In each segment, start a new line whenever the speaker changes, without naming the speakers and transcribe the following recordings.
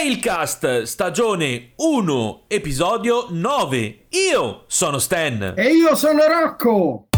Trailcast, stagione 1, episodio 9. Io sono Stan.
E io sono Rocco.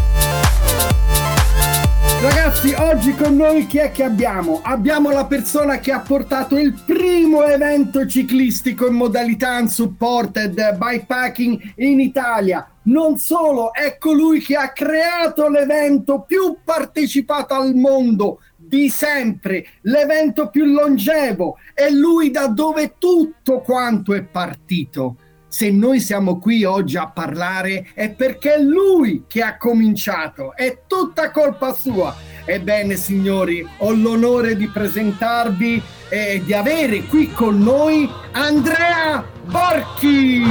Ragazzi, oggi con noi chi è che abbiamo? Abbiamo la persona che ha portato il primo evento ciclistico in modalità unsupported bikepacking in Italia. Non solo, è colui che ha creato l'evento più partecipato al mondo di sempre, l'evento più longevo, è lui da dove tutto quanto è partito. Se noi siamo qui oggi a parlare è perché è lui che ha cominciato, è tutta colpa sua. Ebbene signori, ho l'onore di presentarvi e di avere qui con noi Andrea Borchi.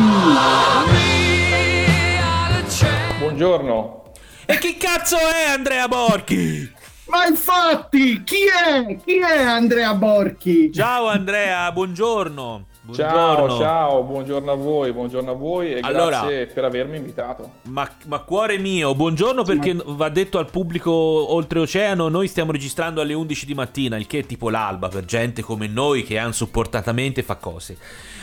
Buongiorno.
E chi cazzo è Andrea Borchi?
Ma infatti, chi è? Chi è Andrea Borchi?
Ciao Andrea, buongiorno.
Ciao, ciao, buongiorno a voi, buongiorno a voi e
allora,
grazie per avermi invitato.
Ma, ma cuore mio, buongiorno perché ma... va detto al pubblico oltreoceano, noi stiamo registrando alle 11 di mattina, il che è tipo l'alba per gente come noi che insopportatamente fa cose.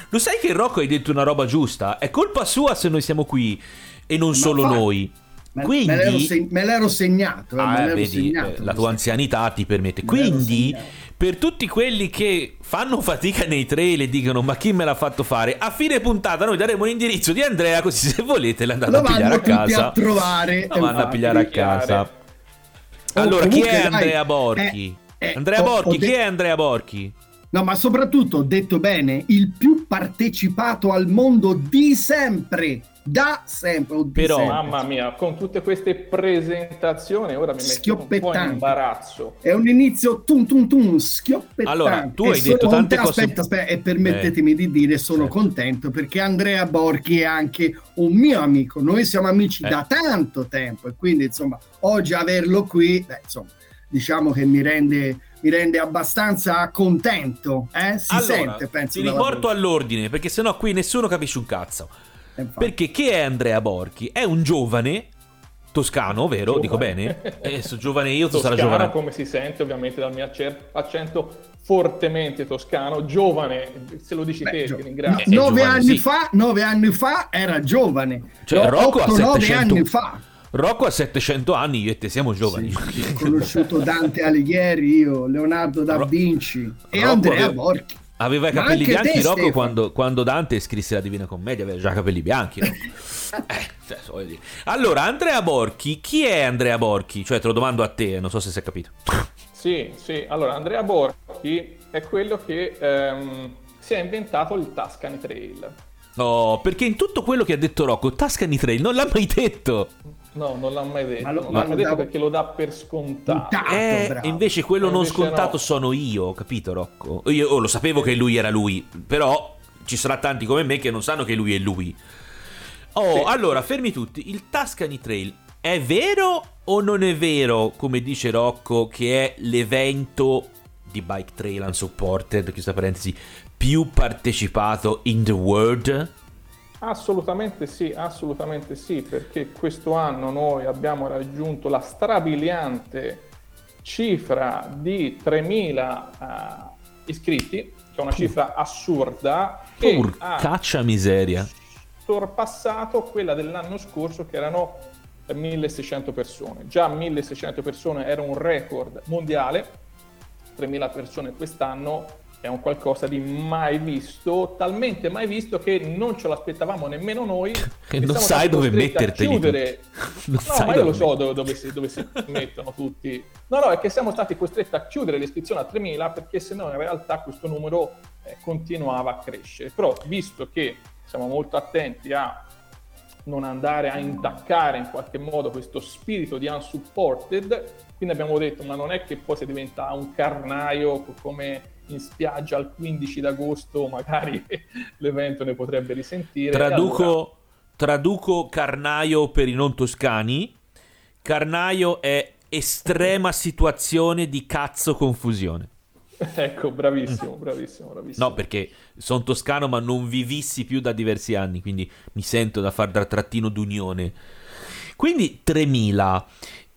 Lo sai che Rocco hai detto una roba giusta? È colpa sua se noi siamo qui e non ma solo fa... noi.
Me, Quindi, me, l'ero, se, me l'ero segnato, eh,
ah,
me l'ero
vedi,
segnato,
la tua anzianità ti permette. Quindi, per tutti quelli che fanno fatica nei trail e dicono ma chi me l'ha fatto fare, a fine puntata noi daremo l'indirizzo di Andrea così se volete l'andate a pigliare a casa.
a trovare.
Lo vanno a pigliare a casa. Oh, allora, chi è Andrea Borchi? Eh, eh, Andrea Borchi, chi è Andrea Borchi?
No, ma soprattutto, ho detto bene, il più partecipato al mondo di sempre da sempre.
Però,
sempre.
mamma mia, con tutte queste presentazioni, ora mi metto un po' in imbarazzo.
È un inizio tum tum tum, schioppettante.
Allora, tu hai detto tante cose...
Aspetta, aspetta, e permettetemi eh. di dire, sono certo. contento perché Andrea Borchi è anche un mio amico. Noi siamo amici eh. da tanto tempo e quindi, insomma, oggi averlo qui, beh, insomma, diciamo che mi rende mi rende abbastanza contento. Eh? Si
allora,
sente, penso.
Ti riporto all'ordine, perché sennò qui nessuno capisce un cazzo. Perché chi è Andrea Borchi? È un giovane toscano, vero?
Giovane.
Dico bene? Eh, sono giovane io, tu
toscano,
sarai giovane.
come si sente ovviamente dal mio accento fortemente toscano, giovane, se lo dici Beh, te, gio- ti ringrazio.
No, nove, giovane, anni sì. fa, nove anni fa era giovane.
Cioè, no, Rocco 8, ha 700...
anni fa.
Rocco ha 700 anni, io e te siamo giovani.
Sì, ho conosciuto Dante Alighieri, io, Leonardo da Vinci Ro- e Rocco Andrea aveva... Borchi.
Aveva i capelli bianchi Rocco quando, quando, Dante scrisse la Divina Commedia, aveva già capelli bianchi. eh, cioè, allora, Andrea Borchi, chi è Andrea Borchi? Cioè, te lo domando a te, non so se si è capito.
Sì, sì, allora Andrea Borchi è quello che ehm, si è inventato il Tuscany Trail.
Oh, perché in tutto quello che ha detto Rocco, Tuscany Trail non l'ha mai detto.
No, non l'ha mai detto. Ma lo, non l'ha mai detto perché lo dà per scontato.
Eh, invece quello e non invece scontato no. sono io, capito Rocco? Io oh, lo sapevo che lui era lui, però ci sarà tanti come me che non sanno che lui è lui. Oh, sì. allora, fermi tutti. Il Tuscany Trail è vero o non è vero, come dice Rocco, che è l'evento di Bike Trail Unsupported, questa parentesi, più partecipato in the world?
Assolutamente sì, assolutamente sì, perché questo anno noi abbiamo raggiunto la strabiliante cifra di 3.000 uh, iscritti, che è una cifra assurda.
Porcaccia miseria!
Sorpassato quella dell'anno scorso che erano 1.600 persone. Già 1.600 persone era un record mondiale, 3.000 persone quest'anno è un qualcosa di mai visto, talmente mai visto che non ce l'aspettavamo nemmeno noi.
e non sai dove metterti.
Chiudere... Non no, ma io lo so dove, dove, si, dove si mettono tutti. No, no, è che siamo stati costretti a chiudere l'iscrizione a 3.000 perché sennò in realtà questo numero eh, continuava a crescere. Però visto che siamo molto attenti a non andare a intaccare in qualche modo questo spirito di unsupported, quindi abbiamo detto ma non è che poi si diventa un carnaio come in spiaggia il 15 d'agosto, magari l'evento ne potrebbe risentire.
Traduco, allora... traduco carnaio per i non toscani. Carnaio è estrema situazione di cazzo confusione.
Ecco, bravissimo, bravissimo, bravissimo.
No, perché sono toscano ma non vivissi più da diversi anni, quindi mi sento da far da trattino d'unione. Quindi 3000.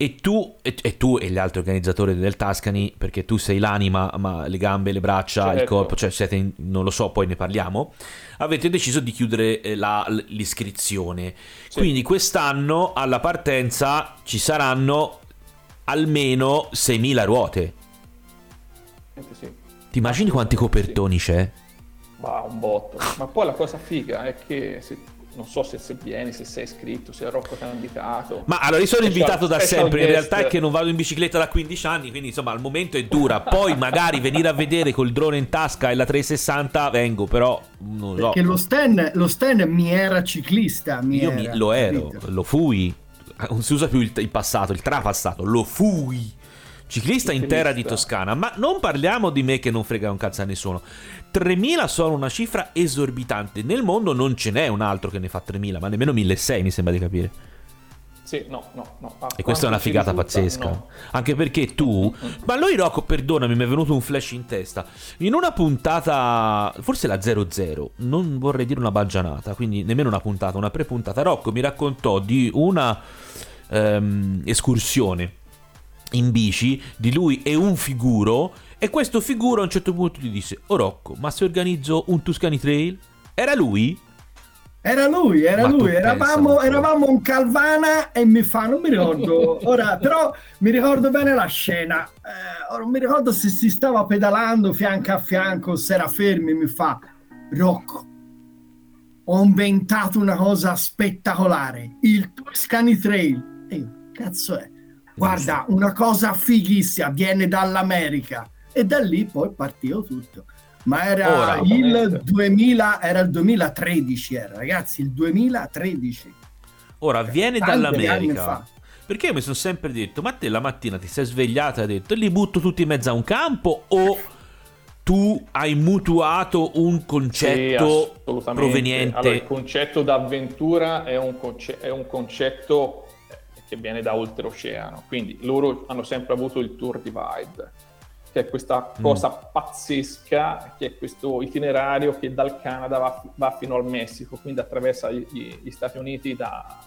E tu, e, e tu e gli altri organizzatori del Tuscany, perché tu sei l'anima, ma le gambe, le braccia, certo. il corpo, cioè siete, in, non lo so, poi ne parliamo, avete deciso di chiudere eh, la, l'iscrizione. Sì. Quindi quest'anno alla partenza ci saranno almeno 6.000 ruote. Sì. Ti immagini quanti copertoni sì. c'è?
Ma un botto. Ma poi la cosa figa è che se non so se, se vieni, se sei iscritto, se Rocco ti ha invitato.
Ma allora io sono special, invitato da sempre, guest. in realtà è che non vado in bicicletta da 15 anni, quindi insomma al momento è dura. Poi magari venire a vedere col drone in tasca e la 360 vengo, però non
so. Perché lo Stan, lo Stan mi era ciclista, mi
io
era,
mi, lo ero, capito? lo fui. Non si usa più il, il passato, il trapassato, lo fui ciclista in terra di Toscana, ma non parliamo di me che non frega un cazzo a nessuno. 3.000 sono una cifra esorbitante. Nel mondo non ce n'è un altro che ne fa 3.000, ma nemmeno 1.600 mi sembra di capire.
Sì, no, no, no.
Ah, e questa è una figata risulta, pazzesca. No. Anche perché tu. Ma lui, Rocco, perdonami, mi è venuto un flash in testa. In una puntata, forse la 00, non vorrei dire una baggianata, quindi nemmeno una puntata, una pre-puntata. Rocco mi raccontò di una um, escursione in bici di lui e un figuro e questo figuro a un certo punto gli disse Oh Rocco, ma se organizzo un Tuscany Trail? Era lui?
Era lui, era ma lui, eravamo, eravamo un Calvana e mi fa, non mi ricordo, ora però mi ricordo bene la scena, eh, non mi ricordo se si stava pedalando fianco a fianco, se era fermi, mi fa, Rocco, ho inventato una cosa spettacolare, il Tuscany Trail. E io, cazzo è? Guarda, una cosa fighissima, viene dall'America. E da lì poi partito tutto. Ma era Ora, il 2000, era il 2013, era, ragazzi, il 2013.
Ora viene dall'America. Perché io mi sono sempre detto, ma te la mattina ti sei svegliato e hai detto, li butto tutti in mezzo a un campo o tu hai mutuato un concetto sì, proveniente?
Allora, il concetto d'avventura è un, conce- è un concetto che viene da oltreoceano. Quindi loro hanno sempre avuto il Tour Divide, che è questa mm. cosa pazzesca, che è questo itinerario che dal Canada va, va fino al Messico, quindi attraversa gli, gli Stati Uniti da,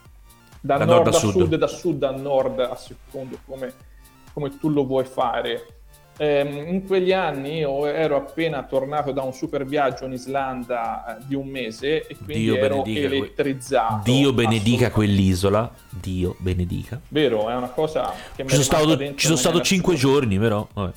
da, da nord, nord a sud. sud, da sud a nord, a secondo come, come tu lo vuoi fare. Eh, in quegli anni io ero appena tornato da un super viaggio in Islanda eh, di un mese e quindi Dio ero elettrizzato.
Dio benedica quell'isola. Dio benedica.
Vero, è una cosa che
mi ci sono stato, ci sono stato 5 giorni, però. Vabbè.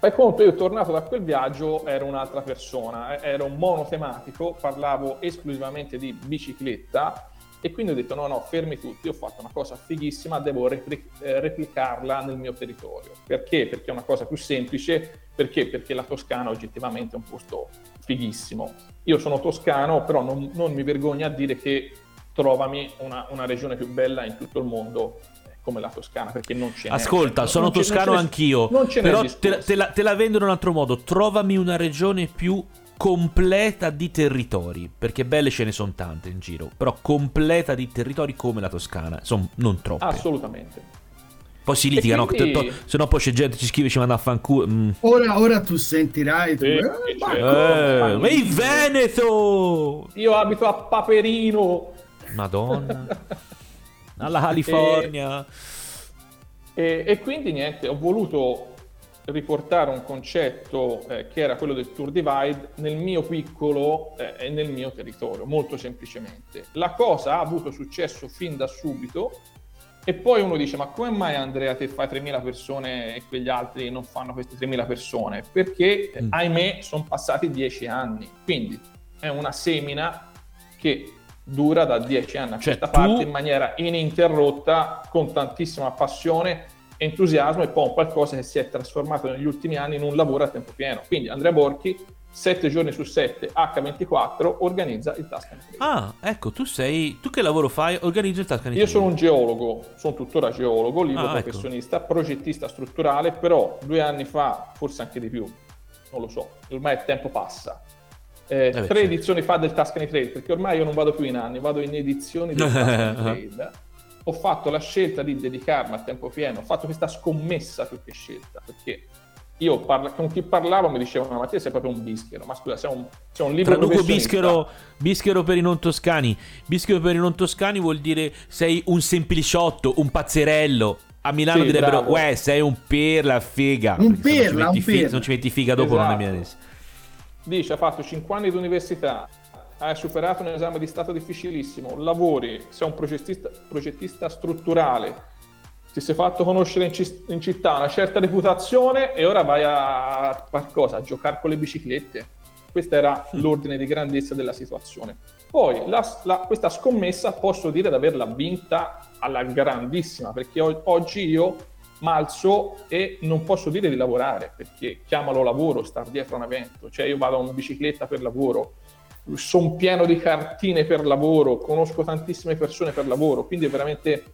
Fai conto, io tornato da quel viaggio ero un'altra persona, ero monotematico, parlavo esclusivamente di bicicletta e quindi ho detto no, no, fermi tutti, ho fatto una cosa fighissima, devo repli- eh, replicarla nel mio territorio. Perché? Perché è una cosa più semplice, perché? Perché la Toscana oggettivamente è un posto fighissimo. Io sono toscano, però non, non mi vergogno a dire che trovami una, una, regione più bella in tutto il mondo eh, come la Toscana, perché non c'è.
Ascolta, sono non toscano anch'io, però te, te, la, te la vendo in un altro modo, trovami una regione più completa di territori, perché belle ce ne sono tante in giro, però completa di territori come la Toscana, sono non troppe.
Assolutamente.
Poi si litiga, quindi... no? Se no poi c'è gente che ci scrive ci manda a fanculo. Mm.
Ora, ora tu sentirai. Tu... Sì,
eh, ma il Veneto!
Io abito a Paperino.
Madonna. Alla California.
E, e, e, quindi niente, ho voluto riportare un concetto eh, che era quello del Tour Divide nel mio piccolo eh, e nel mio territorio, molto semplicemente. La cosa ha avuto successo fin da subito e poi uno dice ma come mai Andrea te fai 3.000 persone e quegli altri non fanno queste 3.000 persone? Perché mm. ahimè sono passati 10 anni, quindi è una semina che dura da 10 anni a cioè, questa tu... parte in maniera ininterrotta con tantissima passione entusiasmo e poi un qualcosa che si è trasformato negli ultimi anni in un lavoro a tempo pieno. Quindi Andrea Borchi, 7 giorni su 7, H24, organizza il Tuscany Trail.
Ah, ecco, tu sei... Tu che lavoro fai? Organizzi il Tuscany
Trail? Io sono un geologo, sono tuttora geologo, libero ah, ecco. professionista, ecco. progettista strutturale, però due anni fa, forse anche di più, non lo so, ormai il tempo passa. Eh, eh, tre certo. edizioni fa del Tuscany Trail, perché ormai io non vado più in anni, vado in edizioni del Tuscany Trail ho fatto la scelta di dedicarmi a tempo pieno, ho fatto questa scommessa più che scelta, perché io parla, con chi parlavo mi dicevano ma te sei proprio un bischero ma scusa sei un, sei un libro
traduco bischero, bischero per i non toscani bischero per i non toscani vuol dire sei un sempliciotto un pazzerello a Milano sì, direbbero uè sei un perla figa
un perla, un
perla. se non ci metti figa dopo esatto. non è esatto. milanese
dice ha fatto 5 anni di università hai superato un esame di stato difficilissimo lavori sei un progettista, progettista strutturale ti sei fatto conoscere in, ci- in, città una certa reputazione e ora vai a qualcosa, a giocare con le biciclette. Questo era mm. l'ordine di grandezza della situazione. Poi la, la, questa scommessa posso dire di averla vinta alla grandissima, perché o- oggi io malzo e non posso dire di lavorare, perché chiamalo lavoro, star dietro a un evento, cioè io vado in bicicletta per lavoro, sono pieno di cartine per lavoro, conosco tantissime persone per lavoro, quindi è veramente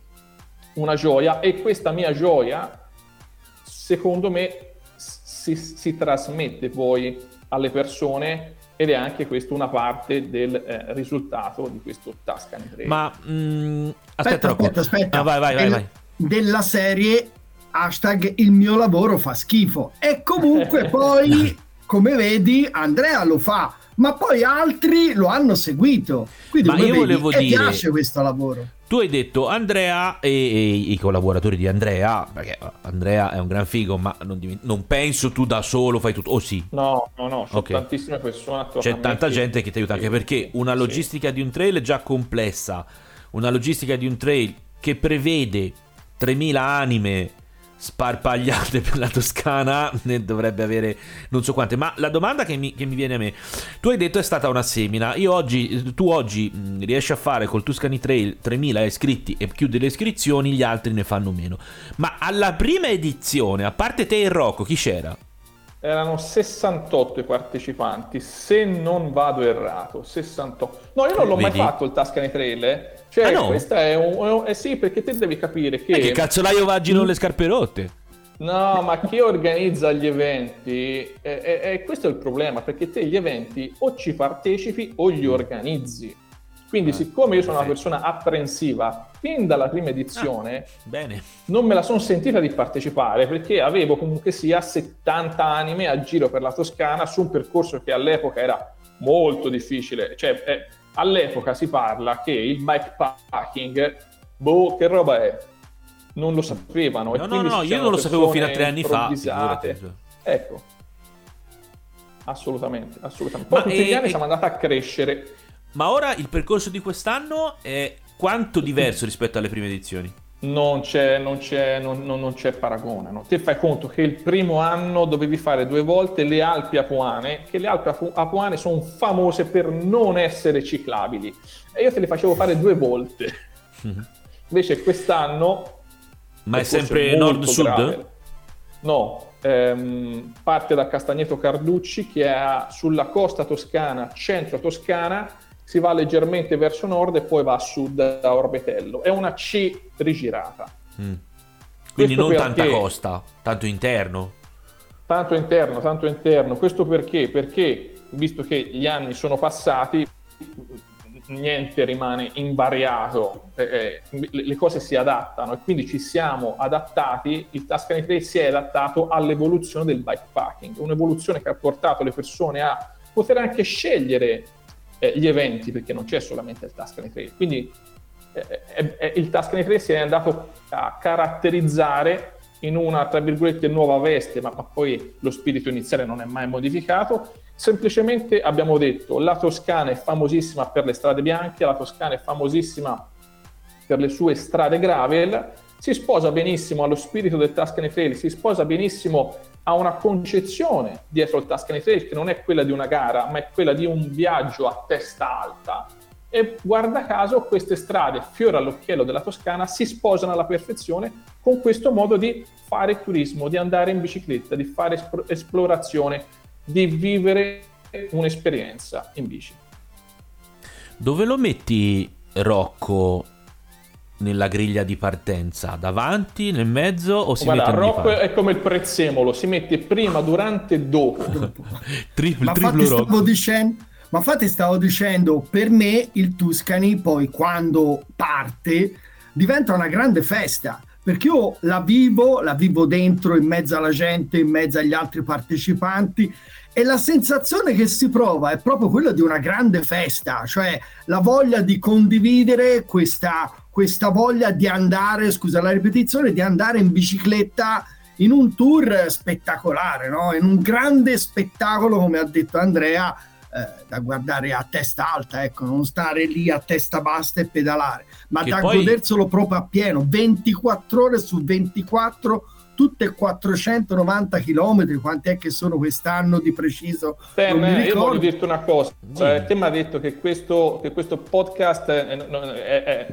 una gioia e questa mia gioia, secondo me, si, si trasmette poi alle persone ed è anche questa una parte del eh, risultato di questo Tuscany Trail.
Ma mh, mm, aspetta, aspetta, aspetta.
Ah, vai, vai, vai, vai. Della serie hashtag il mio lavoro fa schifo e comunque poi come vedi Andrea lo fa ma poi altri lo hanno seguito quindi ma io vedi, volevo dire piace questo lavoro
tu hai detto Andrea e, e, i collaboratori di Andrea, perché Andrea è un gran figo, ma non, non penso tu da solo fai tutto, o oh, sì?
No, no, no, c'è okay. tantissime persone attorno
C'è tanta gente che ti aiuta, anche perché una logistica sì. di un trail è già complessa, una logistica di un trail che prevede 3000 anime sparpagliate per la Toscana ne dovrebbe avere non so quante ma la domanda che mi, che mi, viene a me tu hai detto è stata una semina io oggi tu oggi riesci a fare col Tuscany Trail 3000 iscritti e chiudi le iscrizioni gli altri ne fanno meno ma alla prima edizione a parte te e Rocco chi c'era?
erano 68 i partecipanti, se non vado errato, 68. No, io non l'ho Vedi? mai fatto il Tuscany Trail, eh. Cioè, ah, no? questa è un... Eh sì, perché te devi capire che...
Eh, che cazzolaio vagino le scarpe rotte?
No, ma chi organizza gli eventi, e eh, eh, eh, questo è il problema, perché te gli eventi o ci partecipi o li organizzi. Quindi, ah, siccome io sono una persona apprensiva, fin dalla prima edizione,
ah,
non me la sono sentita di partecipare perché avevo comunque sia 70 anime a giro per la Toscana su un percorso che all'epoca era molto difficile. Cioè, eh, all'epoca si parla che il bikepacking, boh, che roba è? Non lo sapevano.
No, no, no, io non lo sapevo fino a tre anni fa.
Ecco. Assolutamente, assolutamente. Poi Ma tutti e, gli anni e... siamo andati a crescere
ma ora il percorso di quest'anno è quanto diverso rispetto alle prime edizioni?
Non c'è, non c'è, non, non c'è paragone. No? Ti fai conto che il primo anno dovevi fare due volte le Alpi Apuane, che le Alpi Apuane sono famose per non essere ciclabili. E io te le facevo fare due volte. Invece quest'anno...
Ma è sempre nord-sud?
No, ehm, parte da Castagneto Carducci che è sulla costa toscana, centro toscana, si va leggermente verso nord e poi va a sud a Orbetello. È una C rigirata.
Mm. Quindi Questo non tanta costa, tanto interno.
Tanto interno, tanto interno. Questo perché? Perché, visto che gli anni sono passati, niente rimane invariato, eh, eh le cose si adattano e quindi ci siamo adattati, il Tuscany Trail si è adattato all'evoluzione del bikepacking, un'evoluzione che ha portato le persone a poter anche scegliere eh, gli eventi, perché non c'è solamente il Tuscany Trail. Quindi eh, eh, il Tuscany Trail si è andato a caratterizzare in una, tra virgolette, nuova veste, ma, ma poi lo spirito iniziale non è mai modificato. Semplicemente abbiamo detto la Toscana è famosissima per le strade bianche, la Toscana è famosissima per le sue strade gravel, si sposa benissimo allo spirito del Tuscany Trail, si sposa benissimo a una concezione dietro il Tuscany Trail che non è quella di una gara, ma è quella di un viaggio a testa alta. E guarda caso queste strade, fiore all'occhiello della Toscana, si sposano alla perfezione con questo modo di fare turismo, di andare in bicicletta, di fare esplorazione, di vivere un'esperienza in bici.
Dove lo metti Rocco nella griglia di partenza? Davanti, nel mezzo o si Guarda, mette
rock è come il prezzemolo, si mette prima, durante e dopo.
Tripl, ma triplo rock.
Stavo dicendo, ma infatti stavo dicendo, per me il Tuscany poi quando parte diventa una grande festa. perché io la vivo, la vivo dentro, in mezzo alla gente, in mezzo agli altri partecipanti e la sensazione che si prova è proprio quella di una grande festa, cioè la voglia di condividere questa, questa voglia di andare, scusa la ripetizione, di andare in bicicletta in un tour spettacolare, no? in un grande spettacolo, come ha detto Andrea, eh, da guardare a testa alta, ecco, non stare lì a testa bassa e pedalare, ma che da poi... goderselo proprio a pieno, 24 ore su 24 tutte 490 km, quanti è che sono quest'anno di preciso?
Te, me, io voglio dirti una cosa, cioè, te mi ha detto che questo, che questo podcast è, è, è,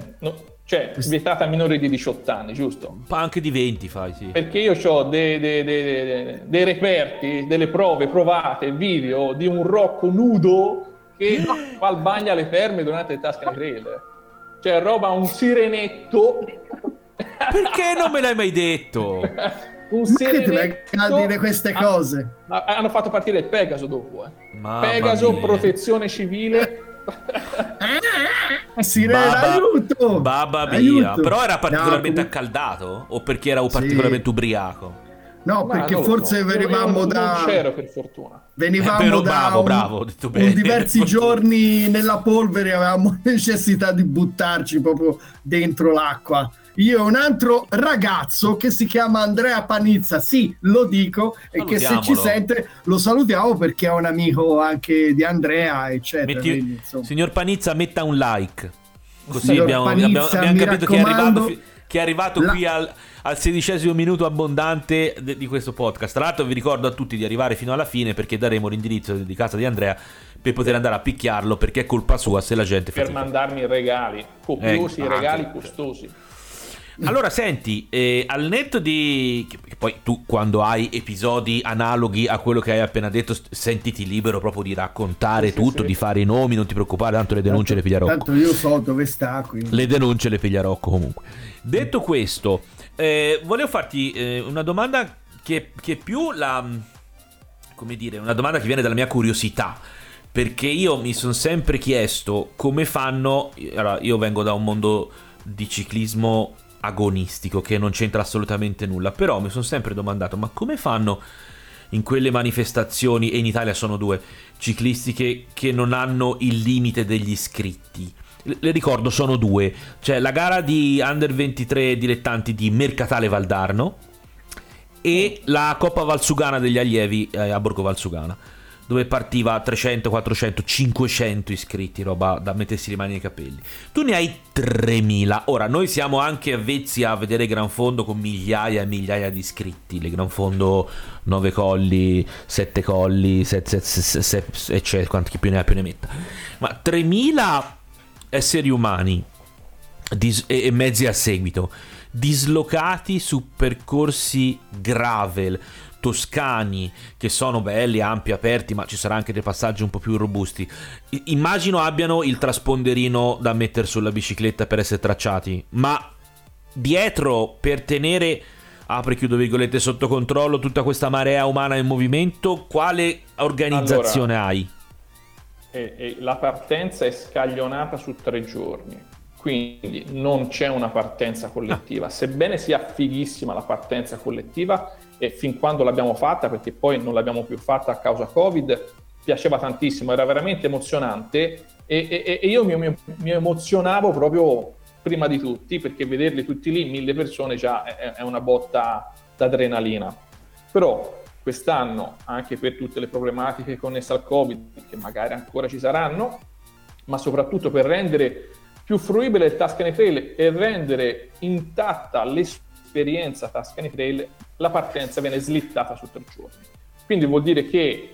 cioè vietata a minori di 18 anni, giusto?
Anche di 20 fai, sì.
Perché io ho dei, dei, dei, dei reperti, delle prove provate, video di un Rocco nudo che fa il bagno alle ferme durante le tasche Trail. Cioè roba un sirenetto
perché non me l'hai mai detto?
Un serenetto... a dire queste cose?
Hanno fatto partire il Pegaso dopo. Eh. Pegaso, mia. protezione civile.
Sirena, Baba, aiuto!
Babba mia, aiuto. però era particolarmente no, accaldato? O perché era particolarmente sì. ubriaco?
No, Ma perché forse so. venivamo da.
Non c'ero per fortuna.
Venivamo da
bravo,
un,
bravo, detto bene.
diversi giorni nella polvere, avevamo necessità di buttarci proprio dentro l'acqua io e un altro ragazzo che si chiama Andrea Panizza, sì, lo dico, e che se ci sente lo salutiamo perché è un amico anche di Andrea, eccetera. Metti,
Quindi, signor Panizza, metta un like, così abbiamo, Panizza, abbiamo, abbiamo capito che è arrivato, che è arrivato la... qui al, al, sedicesimo minuto abbondante de, di questo podcast. Tra l'altro vi ricordo a tutti di arrivare fino alla fine perché daremo l'indirizzo di casa di Andrea per poter andare a picchiarlo perché è colpa sua se la gente
per mandarmi regali copiosi, eh, regali costosi.
Allora, senti, eh, al netto di... Che poi tu quando hai episodi analoghi a quello che hai appena detto, sentiti libero proprio di raccontare sì, tutto, sì. di fare i nomi, non ti preoccupare, tanto le denunce tanto, le piglia Rocco.
Tanto io so dove sta, quindi.
Le denunce le piglia Rocco comunque. Detto questo, eh, volevo farti eh, una domanda che, che più la... come dire, una domanda che viene dalla mia curiosità perché io mi sono sempre chiesto come fanno. Allora, io vengo da un mondo di ciclismo agonistico che non c'entra assolutamente nulla, però mi sono sempre domandato ma come fanno in quelle manifestazioni, e in Italia sono due, ciclistiche che non hanno il limite degli iscritti? Le ricordo, sono due. C'è la gara di Under 23 dilettanti di Mercatale Valdarno e la Coppa Valsugana degli allievi eh, a Borgo Valsugana dove partiva 300, 400, 500 iscritti, roba da mettersi le mani nei capelli. Tu ne hai 3000. Ora, noi siamo anche avvezzi a vedere Gran Fondo con migliaia e migliaia di iscritti. Le Gran Fondo 9 colli, 7 colli, 7, 7, eccetera, quanti più ne ha più ne metta. Ma 3000 esseri umani dis- e mezzi a seguito dislocati su percorsi gravel toscani che sono belli, ampi, aperti, ma ci saranno anche dei passaggi un po' più robusti. Immagino abbiano il trasponderino da mettere sulla bicicletta per essere tracciati, ma dietro per tenere apri chiudo virgolette sotto controllo tutta questa marea umana in movimento, quale organizzazione allora, hai?
Eh, eh, la partenza è scaglionata su tre giorni quindi non c'è una partenza collettiva, sebbene sia fighissima la partenza collettiva e fin quando l'abbiamo fatta, perché poi non l'abbiamo più fatta a causa Covid, piaceva tantissimo, era veramente emozionante e, e, e io mi, mi, mi, emozionavo proprio prima di tutti perché vederli tutti lì, mille persone già è, è una botta d'adrenalina. Però quest'anno, anche per tutte le problematiche connesse al Covid, che magari ancora ci saranno, ma soprattutto per rendere più fruibile il Tuscany Trail e rendere intatta l'esperienza Tuscany Trail, la partenza viene slittata su tre giorni. Quindi vuol dire che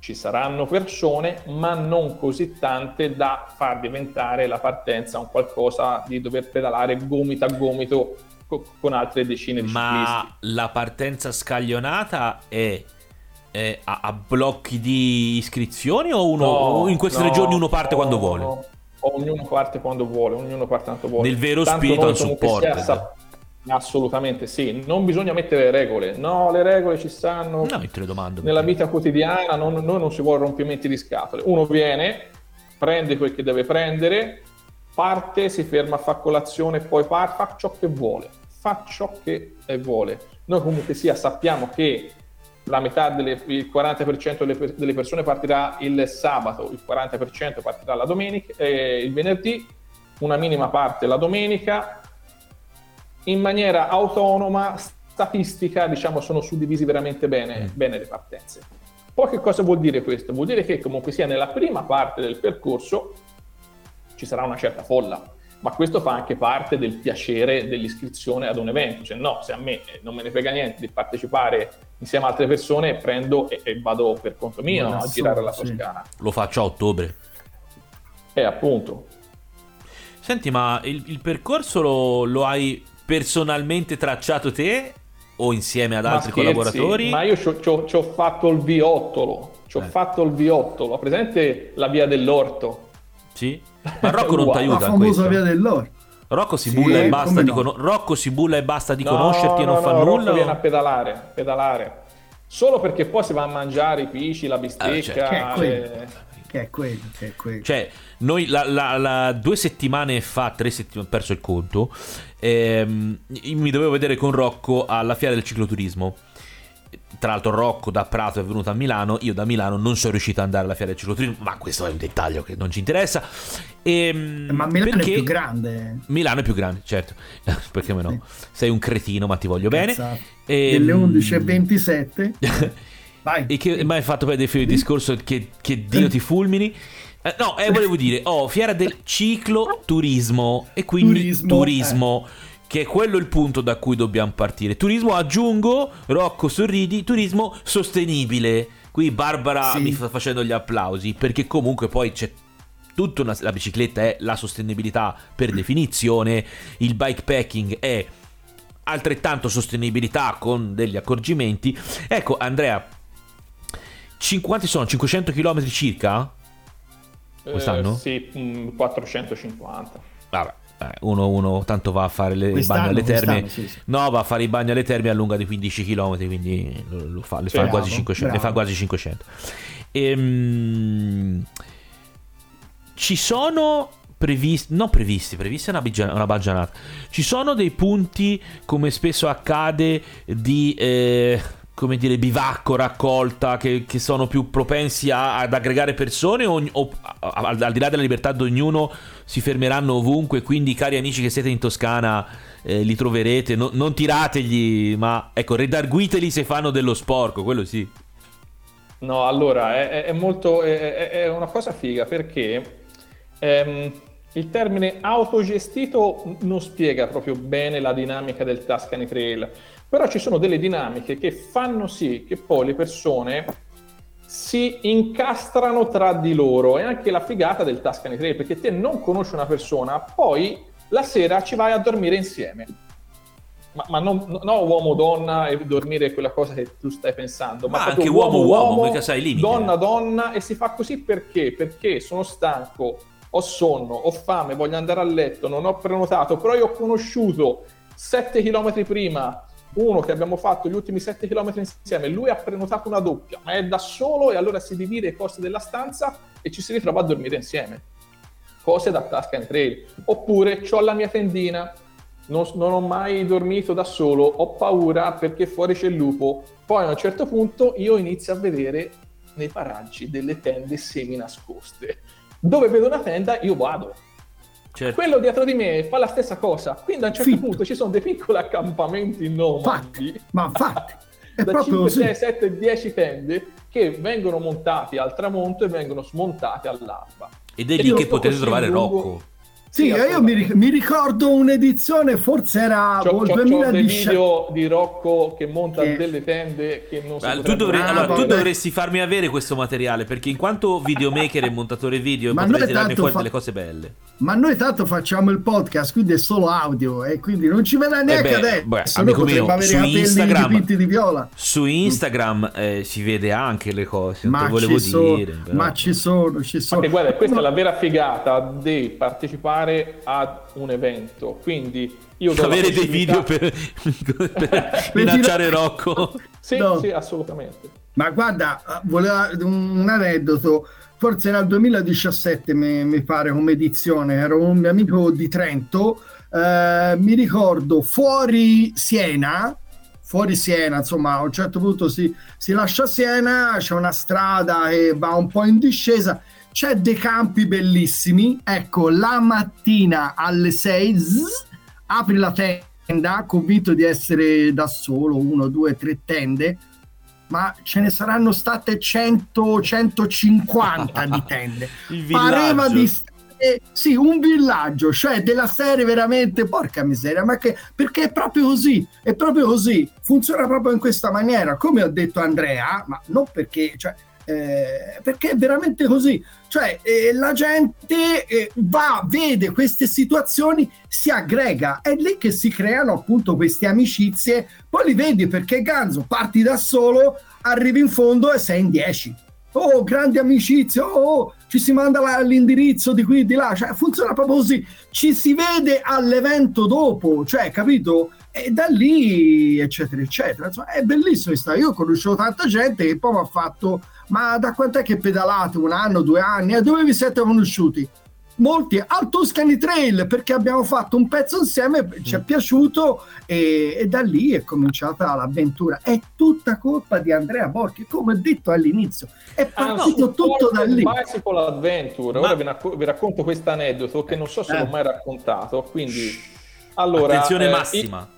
ci saranno persone, ma non così tante da far diventare la partenza un qualcosa di dover pedalare gomito a gomito con altre decine di
ma ciclisti. Ma la partenza scaglionata è, è a, a, blocchi di iscrizioni o, uno, no, in questi no, tre giorni uno parte no, quando vuole?
ognuno parte quando vuole, ognuno parte quanto vuole.
Nel vero Tanto spirito al supporto.
Assolutamente sì, non bisogna mettere regole, no, le regole ci stanno
no, domando
nella vita quotidiana, non, noi non si vuole rompimenti di scatole, uno viene, prende quel che deve prendere, parte, si ferma a fare colazione, poi parte, fa ciò che vuole, fa ciò che vuole. Noi comunque sia sappiamo che la metà delle, il 40% delle, delle, persone partirà il sabato, il 40% partirà la domenica, eh, il venerdì, una minima parte la domenica, in maniera autonoma, statistica, diciamo, sono suddivisi veramente bene, mm. bene le partenze. Poi che cosa vuol dire questo? Vuol dire che comunque sia nella prima parte del percorso ci sarà una certa folla, ma questo fa anche parte del piacere dell'iscrizione ad un evento. Cioè, no, se a me non me ne frega niente di partecipare insieme a altre persone, prendo e, e vado per conto mio no, a girare la Toscana.
Sì. Lo faccio a ottobre.
Eh, appunto.
Senti, ma il, il percorso lo, lo, hai personalmente tracciato te o insieme ad altri scherzi, collaboratori?
Ma io ci ho fatto il viottolo. Ci ho eh. fatto il viottolo. Ho presente la via dell'orto?
Sì. Ma Rocco non ti aiuta.
La famosa via dell'oro.
Rocco si, sì, bulla e basta di, no. Rocco si bulla e basta di no, conoscerti e non no, fa nulla. Rocco
viene a pedalare, pedalare. Solo perché poi si va a mangiare i pisci, la bistecca. Eh, cioè,
che è quello. E... Che è quello, che è quello.
Cioè, noi la, la, la, due settimane fa, tre settimane, ho perso il conto, ehm, mi dovevo vedere con Rocco alla fiera del cicloturismo tra l'altro Rocco da Prato è venuto a Milano, io da Milano non sono riuscito ad andare alla fiera del cicloturismo, ma questo è un dettaglio che non ci interessa.
Ehm, ma Milano è più grande.
Milano è più grande, certo, perché me no? Sei un cretino, ma ti voglio bene.
E, Delle 11.27.
Vai. E che mi hai fatto perdere il discorso che, che Dio ti fulmini. Eh, no, eh, volevo dire, oh, fiera del cicloturismo e quindi turismo. turismo eh che è quello il punto da cui dobbiamo partire. Turismo, aggiungo, Rocco sorridi, turismo sostenibile. Qui Barbara sì. mi sta facendo gli applausi perché comunque poi c'è tutta una, la bicicletta è la sostenibilità per definizione, il bikepacking è altrettanto sostenibilità con degli accorgimenti. Ecco Andrea, 50 sono 500 km circa? Quest'anno?
Eh, sì, 450.
Vabbè eh, uno, uno, tanto va a fare le, il bagno alle terme sì, sì. no va a fare i bagni alle terme a lunga di 15 km quindi lo, fa, le, fa quasi 500, le fa quasi 500 ehm, ci sono previsti non previsti previsti è una, una baggianata ci sono dei punti come spesso accade di eh, come dire, bivacco, raccolta, che, che sono più propensi a, ad aggregare persone o, o al, al, di là della libertà di ognuno si fermeranno ovunque, quindi cari amici che siete in Toscana eh, li troverete, no, non tirategli, ma ecco, redarguiteli se fanno dello sporco, quello sì.
No, allora, è, è molto, è, è, una cosa figa perché ehm, il termine autogestito non spiega proprio bene la dinamica del Tuscany Trail però ci sono delle dinamiche che fanno sì che poi le persone si incastrano tra di loro. È anche la figata del Tuscany Trail, perché te non conosci una persona, poi la sera ci vai a dormire insieme. Ma, ma non no, uomo-donna e dormire è quella cosa che tu stai pensando.
Ma, ma anche uomo-uomo, mica sai limiti.
Donna-donna, e si fa così perché? Perché sono stanco, ho sonno, ho fame, voglio andare a letto, non ho prenotato, però io ho conosciuto 7 km prima uno che abbiamo fatto gli ultimi 7 km insieme, lui ha prenotato una doppia, ma è da solo e allora si divide i costi della stanza e ci si ritrova a dormire insieme. Cose da Tuscan Trail. Oppure ho la mia tendina, non, non, ho mai dormito da solo, ho paura perché fuori c'è il lupo. Poi a un certo punto io inizio a vedere nei paraggi delle tende semi nascoste. Dove vedo una tenda io vado Certo. Quello dietro di me fa la stessa cosa. Quindi a un certo Fitto. punto ci sono dei piccoli accampamenti nomadi.
Fatti, ma infatti.
da 5, 6, 7, 10 tende che vengono montati al tramonto e vengono smontati all'alba.
Ed è lì che potete trovare lungo... Rocco.
Sì, io mi, mi, ricordo un'edizione, forse era
c'ho, il 2017. video di Rocco che monta che... delle tende che non si
tu, dovrei, allora, tu dovresti farmi avere questo materiale perché in quanto videomaker e montatore video Ma potrei tirarmi fuori fa... delle cose belle.
Ma noi tanto facciamo il podcast, quindi è solo audio e quindi non ci vedrà neanche eh beh, adesso. Beh, amico mio, su Instagram,
di viola. Su Instagram eh, si vede anche le cose, ma volevo dire.
So, ma ci sono, ci sono.
Ma guarda, questa no. è la vera figata di partecipare ad un evento, quindi io
do avere dei video per, per minacciare Rocco.
sì, no. sì, assolutamente.
Ma guarda, voleva un aneddoto forse il 2017 mi, mi, pare come edizione, ero un mio amico di Trento eh, mi ricordo fuori Siena, fuori Siena, insomma, a un certo punto si, si lascia Siena, c'è una strada che va un po' in discesa, c'è dei campi bellissimi. Ecco, la mattina alle 6 zzz, apri la tenda, convinto di essere da solo, uno, due, tre tende, ma ce ne saranno state 100, 150 di tende. Pareva di stare, sì, un villaggio, cioè della serie veramente, porca miseria, ma che, perché è proprio così, è proprio così, funziona proprio in questa maniera, come ha detto Andrea, ma non perché, cioè, eh, perché è veramente così. Cioè, eh, la gente eh, va, vede queste situazioni, si aggrega, è lì che si creano appunto queste amicizie. Poi li vedi perché Ganzo parti da solo, arrivi in fondo e sei in 10. Oh, grande amicizia, oh, ci si manda la, l'indirizzo di qui e di là, cioè funziona proprio così. Ci si vede all'evento dopo, cioè, capito? E da lì, eccetera, eccetera. Insomma, è bellissimo. Io ho conosciuto tanta gente che poi mi ha fatto ma da quant'è che pedalate? Un anno, due anni? E dove vi siete conosciuti? Molti al Tuscany Trail perché abbiamo fatto un pezzo insieme, ci è mm. piaciuto e, e, da lì è cominciata l'avventura. È tutta colpa di Andrea Borchi, come ho detto all'inizio, è partito ah, no, tutto da lì.
Bicycle Adventure, ora vi, racco- vi, racconto questo aneddoto che non so se eh. l'ho mai raccontato, quindi allora,
attenzione eh, massima.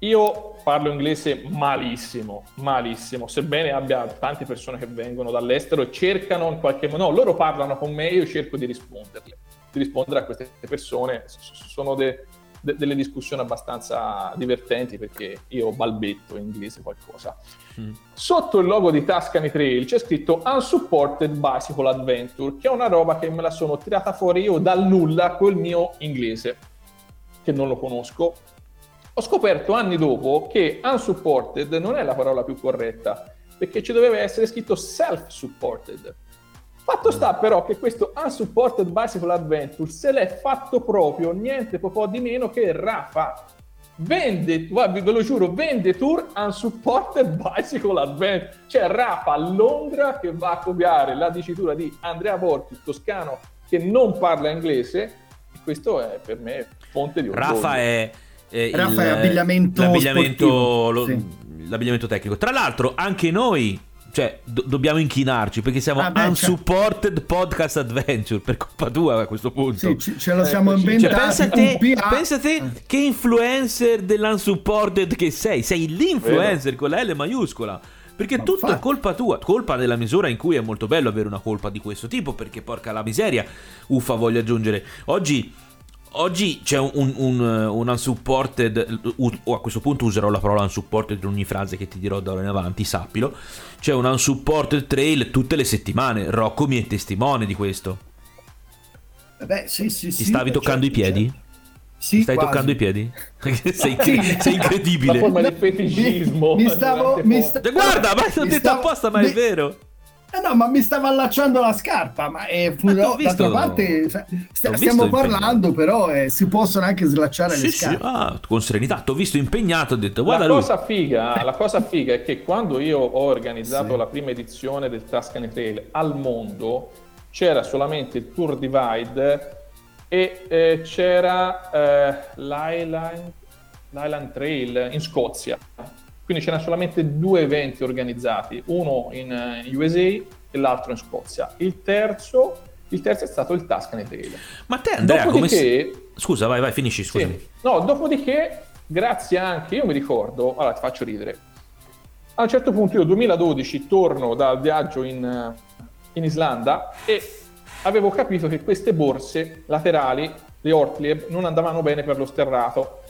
Io parlo inglese malissimo, malissimo, sebbene abbia tante persone che vengono dall'estero e cercano in qualche modo, no, loro parlano con me e io cerco di risponderle, di rispondere a queste persone. Sono de, de, delle discussioni abbastanza divertenti perché io balbetto in inglese qualcosa. Mm. Sotto il logo di Tuscany Trail c'è scritto Unsupported Bicycle Adventure, che è una roba che me la sono tirata fuori io dal nulla col mio inglese, che non lo conosco ho scoperto anni dopo che unsupported non è la parola più corretta, perché ci doveva essere scritto self-supported. Fatto sta però che questo Unsupported Bicycle Adventure se l'è fatto proprio niente po' di meno che Rafa. Vende, ve lo giuro, vende tour Unsupported Bicycle Adventure. C'è Rafa a Londra che va a copiare la dicitura di Andrea Borchi, toscano, che non parla inglese. E questo è per me fonte di orgoglio.
Rafa è
eh, Rafa il, abbigliamento,
l'abbigliamento, lo, sì. l'abbigliamento tecnico. Tra l'altro, anche noi cioè, do- dobbiamo inchinarci perché siamo ah, beh, unsupported cioè... podcast adventure per colpa tua a questo punto.
Sì, ce, ce lo siamo eh, inventati. Cioè,
pensa te, pensa te che influencer dell'unsupported che sei. Sei l'influencer Vedo. con la L maiuscola. Perché Ma tutto infatti. è colpa tua, colpa della misura in cui è molto bello avere una colpa di questo tipo, perché porca la miseria, uffa voglio aggiungere. Oggi oggi c'è un, un, un, unsupported, o a questo punto userò la parola unsupported in ogni frase che ti dirò da ora in avanti, sappilo. C'è un unsupported trail tutte le settimane. Rocco mi è testimone di questo.
Beh, sì, sì,
Ti
sì,
stavi toccando certo, i piedi? Certo. Sì, stai quasi. toccando i piedi? sei, sei, incredibile.
La forma di feticismo.
Mi, mi stavo. Mi sta...
Guarda, ma l'ho detto stavo, apposta, ma mi... è vero.
Eh no, ma mi stava allacciando la scarpa, ma è fu- no, d'altra parte st- stiamo parlando, però eh, si possono anche slacciare sì, le scarpe. Sì.
Ah, con serenità, ti ho visto impegnato, ho detto guarda
la cosa, figa, la cosa figa è che quando io ho organizzato sì. la prima edizione del Tuscany Trail al mondo, c'era solamente il Tour Divide e eh, c'era eh, l'Island, l'Island Trail in Scozia quindi c'erano solamente due eventi organizzati, uno in uh, USA e l'altro in Scozia. Il terzo, il terzo è stato il Tuscany Trail.
Ma te Andrea, dopodiché, come... Scusa, vai, vai, finisci, scusami. Sì.
No, dopodiché, grazie anche, io mi ricordo, allora ti faccio ridere, a un certo punto io nel 2012 torno dal viaggio in, in Islanda e avevo capito che queste borse laterali, le Ortlieb, non andavano bene per lo sterrato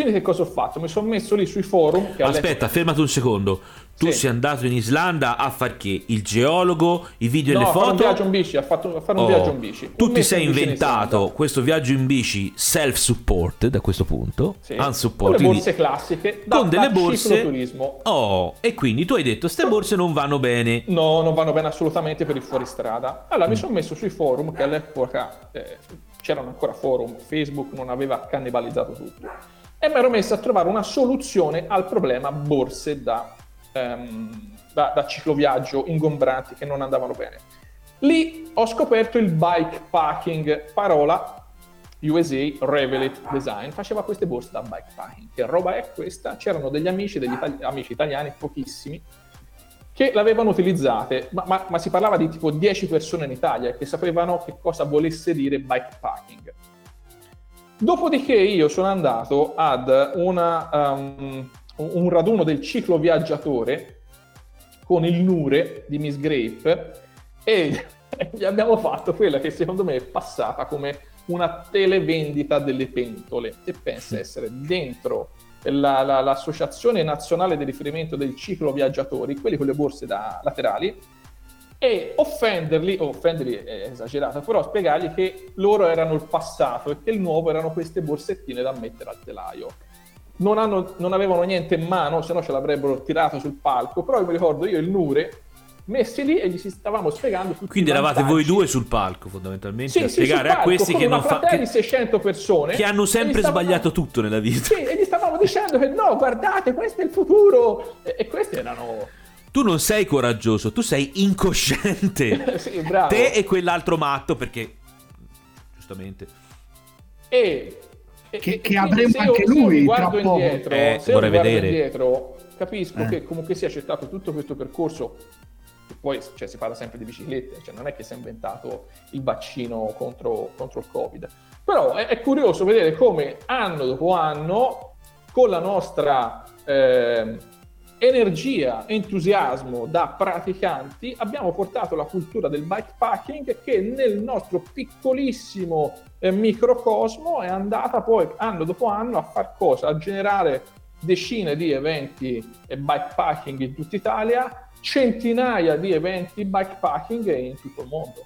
quindi che cosa ho fatto? Mi sono messo lì sui forum.
Aspetta, fermati un secondo. Tu sì. sei andato in Islanda a far che? Il geologo, i video
no,
e le foto? No,
un viaggio in bici, a, fatto, a fare un oh. viaggio in bici.
Tu ti sei inventato in questo viaggio in bici self-supported a questo punto,
sì. unsupported. Con le borse classiche, da,
con delle borse... Oh, e quindi tu hai detto, queste borse non vanno bene.
No, non vanno bene assolutamente per il fuoristrada. Allora mm. mi sono messo sui forum, che all'epoca eh, c'erano ancora forum, Facebook non aveva cannibalizzato tutto e mi ero messo a trovare una soluzione al problema borse da, um, da, da cicloviaggio ingombranti che non andavano bene. Lì ho scoperto il bike packing, parola USA Revelet Design faceva queste borse da bikepacking. Che roba è questa? C'erano degli amici, degli itali- amici italiani, pochissimi, che l'avevano utilizzate, ma, ma, ma, si parlava di tipo 10 persone in Italia che sapevano che cosa volesse dire bikepacking. Dopodiché io sono andato ad una, um, un raduno del ciclo viaggiatore con il Nure di Miss Grape e gli abbiamo fatto quella che secondo me è passata come una televendita delle pentole e pensa essere dentro la, la, l'associazione nazionale di riferimento del ciclo viaggiatori, quelli con le borse da laterali, e offenderli, o offenderli è esagerato, però spiegargli che loro erano il passato e che il nuovo erano queste borsettine da mettere al telaio. Non, hanno, non avevano niente in mano, se no ce l'avrebbero tirato sul palco, però io mi ricordo io il Nure messi lì e gli si stavamo spiegando tutti
Quindi eravate voi due sul palco fondamentalmente
sì,
a
sì,
spiegare
palco,
a questi che non fanno
che... 600 persone
che hanno sempre stavamo... sbagliato tutto nella vita.
Sì, e gli stavamo dicendo che no, guardate, questo è il futuro e, e questi erano
tu non sei coraggioso, tu sei incosciente.
sì, bravo.
Te e quell'altro matto perché giustamente
e,
e che, che avremo anche io, lui
guardo indietro,
eh,
se io
vorrei vedere.
indietro capisco
eh.
che comunque si è accettato tutto questo percorso poi cioè, si parla sempre di biciclette, cioè non è che si è inventato il vaccino contro, contro il Covid. Però è, è, curioso vedere come anno dopo anno, con la nostra eh, energia, entusiasmo da praticanti, abbiamo portato la cultura del bikepacking che nel nostro piccolissimo eh, microcosmo è andata poi anno dopo anno a far cosa? A generare decine di eventi e bikepacking in tutta Italia centinaia di eventi bikepacking in tutto il mondo.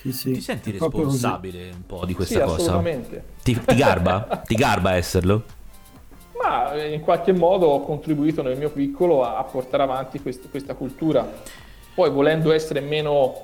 Sì, sì. Ti senti responsabile un po' di questa
sì,
cosa?
Assolutamente.
Ti, ti garba? ti garba esserlo?
Eh, in qualche modo ho contribuito nel mio piccolo a, a portare avanti quest, questa cultura. Poi volendo essere meno,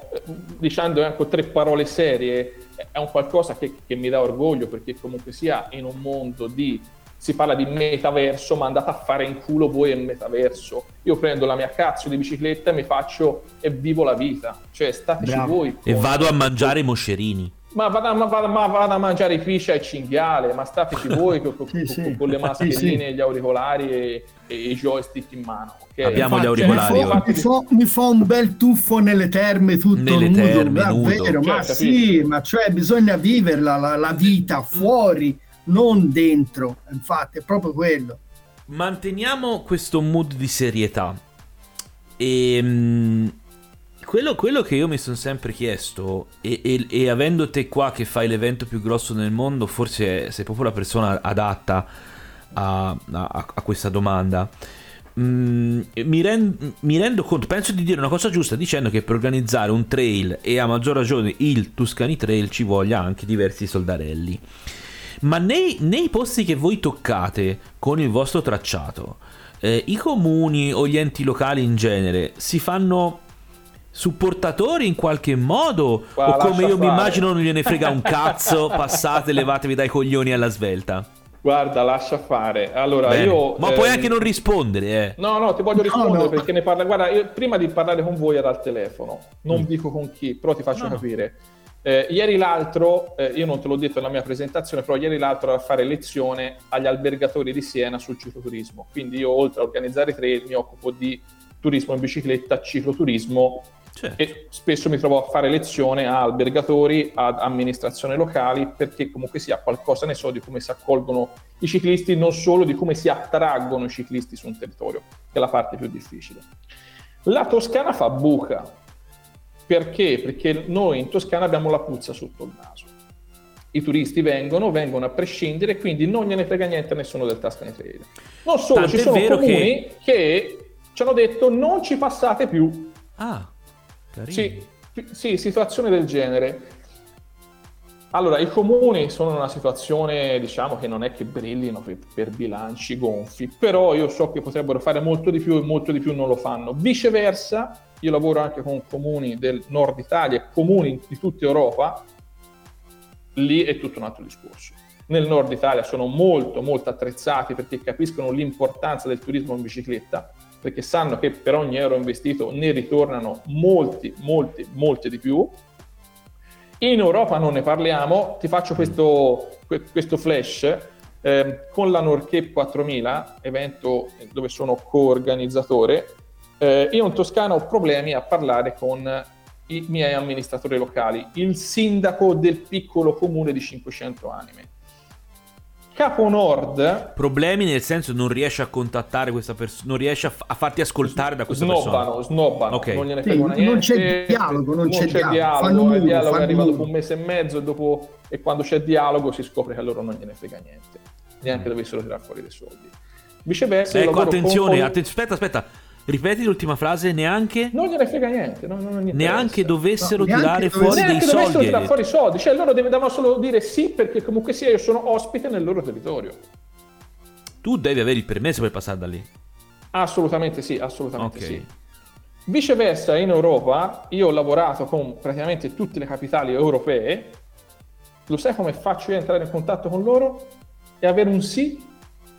dicendo anche tre parole serie, è un qualcosa che, che mi dà orgoglio perché comunque sia in un mondo di si parla di metaverso, ma andate a fare in culo voi il metaverso. Io prendo la mia cazzo di bicicletta e mi faccio e vivo la vita. Cioè, stateci Bravo. voi.
E vado a mangiare i moscerini.
Ma vado, ma, vado, ma vado, a mangiare i fiscia e cinghiale, ma stateci voi con, con, sì, sì. con, le mascherine, sì, gli auricolari e, e, i joystick in mano.
Okay? Abbiamo Infatti, gli auricolari.
Mi fa, mi, fa, mi fa, un bel tuffo nelle terme tutto
nelle
nudo,
terme,
davvero,
nudo.
ma
cioè,
sì, ma cioè bisogna viverla la, la vita fuori non dentro, infatti è proprio quello.
Manteniamo questo mood di serietà. E ehm, quello, quello che io mi sono sempre chiesto, e, e, e, avendo te qua che fai l'evento più grosso nel mondo, forse sei proprio la persona adatta a, a, a questa domanda. Mm, mi, rend, mi, rendo conto, penso di dire una cosa giusta dicendo che per organizzare un trail e a maggior ragione il Tuscany Trail ci voglia anche diversi soldarelli. Ma nei, nei posti che voi toccate con il vostro tracciato, eh, i comuni o gli enti locali in genere si fanno supportatori in qualche modo? Qua, o come io mi immagino non gliene frega un cazzo, passate, levatevi dai coglioni alla svelta?
Guarda, lascia fare. Allora, Bene. io.
Ma ehm... puoi anche non rispondere, eh.
No, no, ti voglio rispondere no, no. perché ne parla. Guarda, io, prima di parlare con voi era al telefono, non mm. dico con chi, però ti faccio no. capire. Eh, ieri l'altro, eh, io non te l'ho detto nella mia presentazione, però ieri l'altro era a fare lezione agli albergatori di Siena sul cicloturismo. Quindi io oltre a organizzare trail mi occupo di turismo in bicicletta, cicloturismo certo. e spesso mi trovo a fare lezione a albergatori, ad amministrazioni locali, perché comunque sia qualcosa ne so di come si accolgono i ciclisti, non solo di come si attraggono i ciclisti su un territorio, che è la parte più difficile. La Toscana fa buca, perché? Perché noi in Toscana abbiamo la puzza sotto il naso. I turisti vengono, vengono a prescindere, quindi non gliene frega niente a nessuno del Tuscany Trail. Non solo, Tanto ci sono comuni che... che... ci hanno detto non ci passate più.
Ah.
Sì, sì, situazione del genere. Allora, i comuni sono in una situazione, diciamo, che non è che brillino per, per, bilanci gonfi, però io so che potrebbero fare molto di più e molto di più non lo fanno. Viceversa, io lavoro anche con comuni del nord Italia e comuni di tutta Europa, lì è tutto un altro discorso. Nel nord Italia sono molto molto attrezzati perché capiscono l'importanza del turismo in bicicletta, perché sanno che per ogni euro investito ne ritornano molti, molti, molti di più. In Europa non ne parliamo, ti faccio questo, questo flash. Eh, con la Norcape 4000, evento dove sono co-organizzatore, eh, io in Toscana ho problemi a parlare con i miei amministratori locali, il sindaco del piccolo comune di 500 anime. Capo Nord.
Problemi nel senso non riesce a contattare questa persona, non riesce a, f- a, farti ascoltare da questa
snobbano,
persona.
Snobbano,
okay.
non gliene frega sì, niente.
Non c'è dialogo, non, non c'è, c'è, dialogo.
dialogo il dialogo arriva dopo un mese e mezzo e, dopo, e quando c'è dialogo si scopre che a loro non gliene frega niente, neanche mm. dovessero tirare fuori dei soldi. Viceversa,
ecco, attenzione, con... atten- aspetta, aspetta. Ripeti l'ultima frase, neanche...
Non gliene frega niente. Non, non
neanche dovessero no, tirare neanche fuori dei soldi. Neanche
tirare fuori soldi. Cioè loro devono solo dire sì perché comunque sia io sono ospite nel loro territorio.
Tu devi avere il permesso per passare da lì.
Assolutamente sì, assolutamente okay. sì. Viceversa in Europa io ho lavorato con praticamente tutte le capitali europee. Lo sai come faccio io a entrare in contatto con loro? E avere un sì?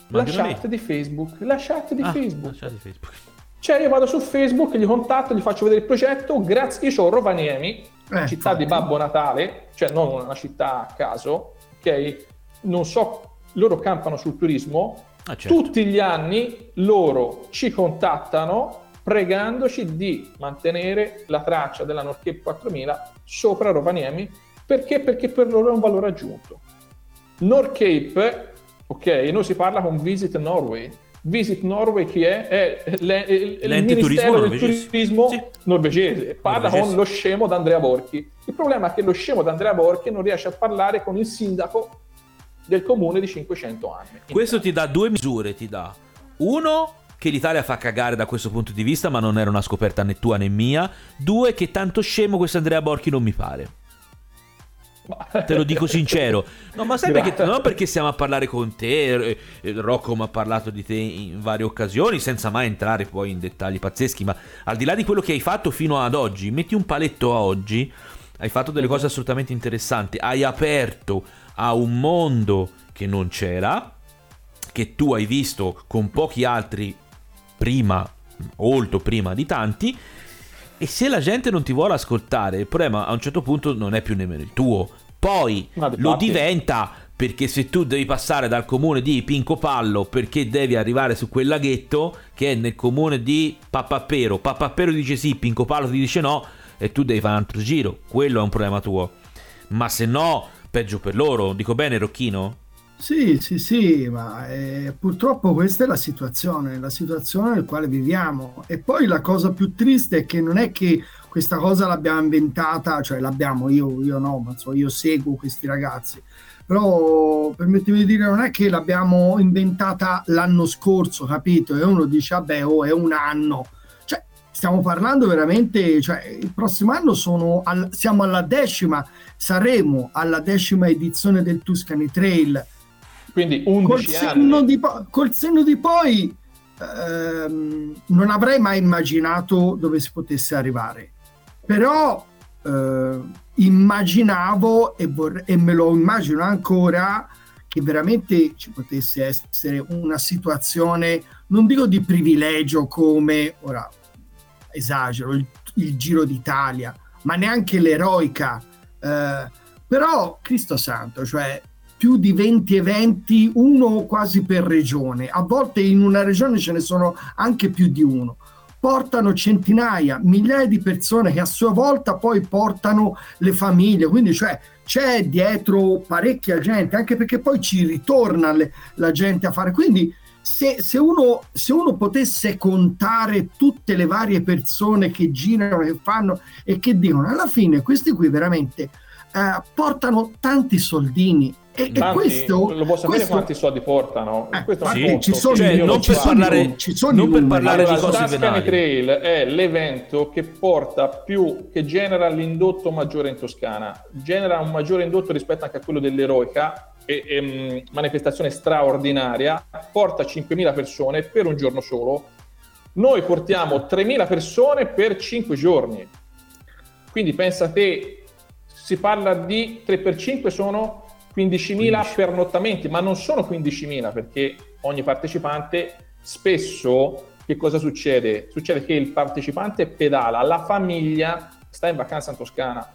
La chat, di Facebook, la chat di ah, Facebook. La chat di Facebook. Cioè io vado su Facebook, gli contatto, gli faccio vedere il progetto, grazie, io ho Rovaniemi, eh, città infatti. di Babbo Natale, cioè non una città a caso, ok? Non so, loro campano sul turismo, ah, certo. tutti gli anni loro ci contattano pregandoci di mantenere la traccia della Norcape 4000 sopra Rovaniemi, perché? Perché per loro è un valore aggiunto. Norcape, ok, noi si parla con Visit Norway, Visit Norway chi è? È il, il Ministero del norvegese. Turismo sì. norvegese. Parla norvegese. con lo scemo d'Andrea Borchi. Il problema è che lo scemo d'Andrea Borchi non riesce a parlare con il sindaco del comune di 500 anni.
Questo ti dà due misure, ti dà. Uno, che l'Italia fa cagare da questo punto di vista, ma non era una scoperta né tua né mia. Due, che tanto scemo questo Andrea Borchi non mi pare. Te lo dico sincero. No, ma sai perché? Non perché stiamo a parlare con te, eh, eh, Rocco mi ha parlato di te in varie occasioni, senza mai entrare poi in dettagli pazzeschi, ma al di là di quello che hai fatto fino ad oggi, metti un paletto a oggi, hai fatto delle cose assolutamente interessanti, hai aperto a un mondo che non c'era, che tu hai visto con pochi altri prima, molto prima di tanti, e se la gente non ti vuole ascoltare, il problema a un certo punto non è più nemmeno il tuo. Poi lo diventa perché se tu devi passare dal comune di Pincopallo perché devi arrivare su quel laghetto che è nel comune di Pappapero, Pappapero dice sì, Pincopallo ti dice no e tu devi fare un altro giro, quello è un problema tuo. Ma se no, peggio per loro, dico bene Rocchino?
Sì, sì, sì, ma eh, purtroppo questa è la situazione, la situazione nel quale viviamo. E poi la cosa più triste è che non è che questa cosa l'abbiamo inventata, cioè l'abbiamo io, io no, ma so, io seguo questi ragazzi. Però permettimi di dire, non è che l'abbiamo inventata l'anno scorso, capito? E uno dice, vabbè, oh, è un anno. Cioè, stiamo parlando veramente, cioè, il prossimo anno al, siamo alla decima, saremo alla decima edizione del Tuscany Trail
quindi 11 col senno
di, po- col senno di poi ehm, non avrei mai immaginato dove si potesse arrivare. Però eh, immaginavo e, vorrei, e me lo immagino ancora che veramente ci potesse essere una situazione, non dico di privilegio come, ora esagero, il, il Giro d'Italia, ma neanche l'eroica. Eh, però, Cristo Santo, cioè più di 20 eventi, uno quasi per regione. A volte in una regione ce ne sono anche più di uno. Portano centinaia, migliaia di persone che a sua volta poi portano le famiglie. Quindi, cioè, c'è dietro parecchia gente, anche perché poi ci ritorna le, la gente a fare. Quindi, se, se, uno, se, uno, potesse contare tutte le varie persone che girano, che fanno e che dicono, alla fine questi qui veramente eh, portano tanti soldini e,
e questo, lo può sapere questo... quanti soldi portano?
Eh, questo sì, ci sono, cioè, non per parlare, ci sono non per parlare allora, di cose
venali. Trail è l'evento che porta più, che genera l'indotto maggiore in Toscana, genera un maggiore indotto rispetto anche a quello dell'eroica, e, e, mm, manifestazione straordinaria, porta 5.000 persone per un giorno solo. Noi portiamo 3.000 persone per 5 giorni. Quindi pensa te, si parla di 3 per 5 sono 15.000 pernottamenti, ma non sono 15.000 perché ogni partecipante spesso che cosa succede? Succede che il partecipante pedala, la famiglia sta in vacanza in Toscana.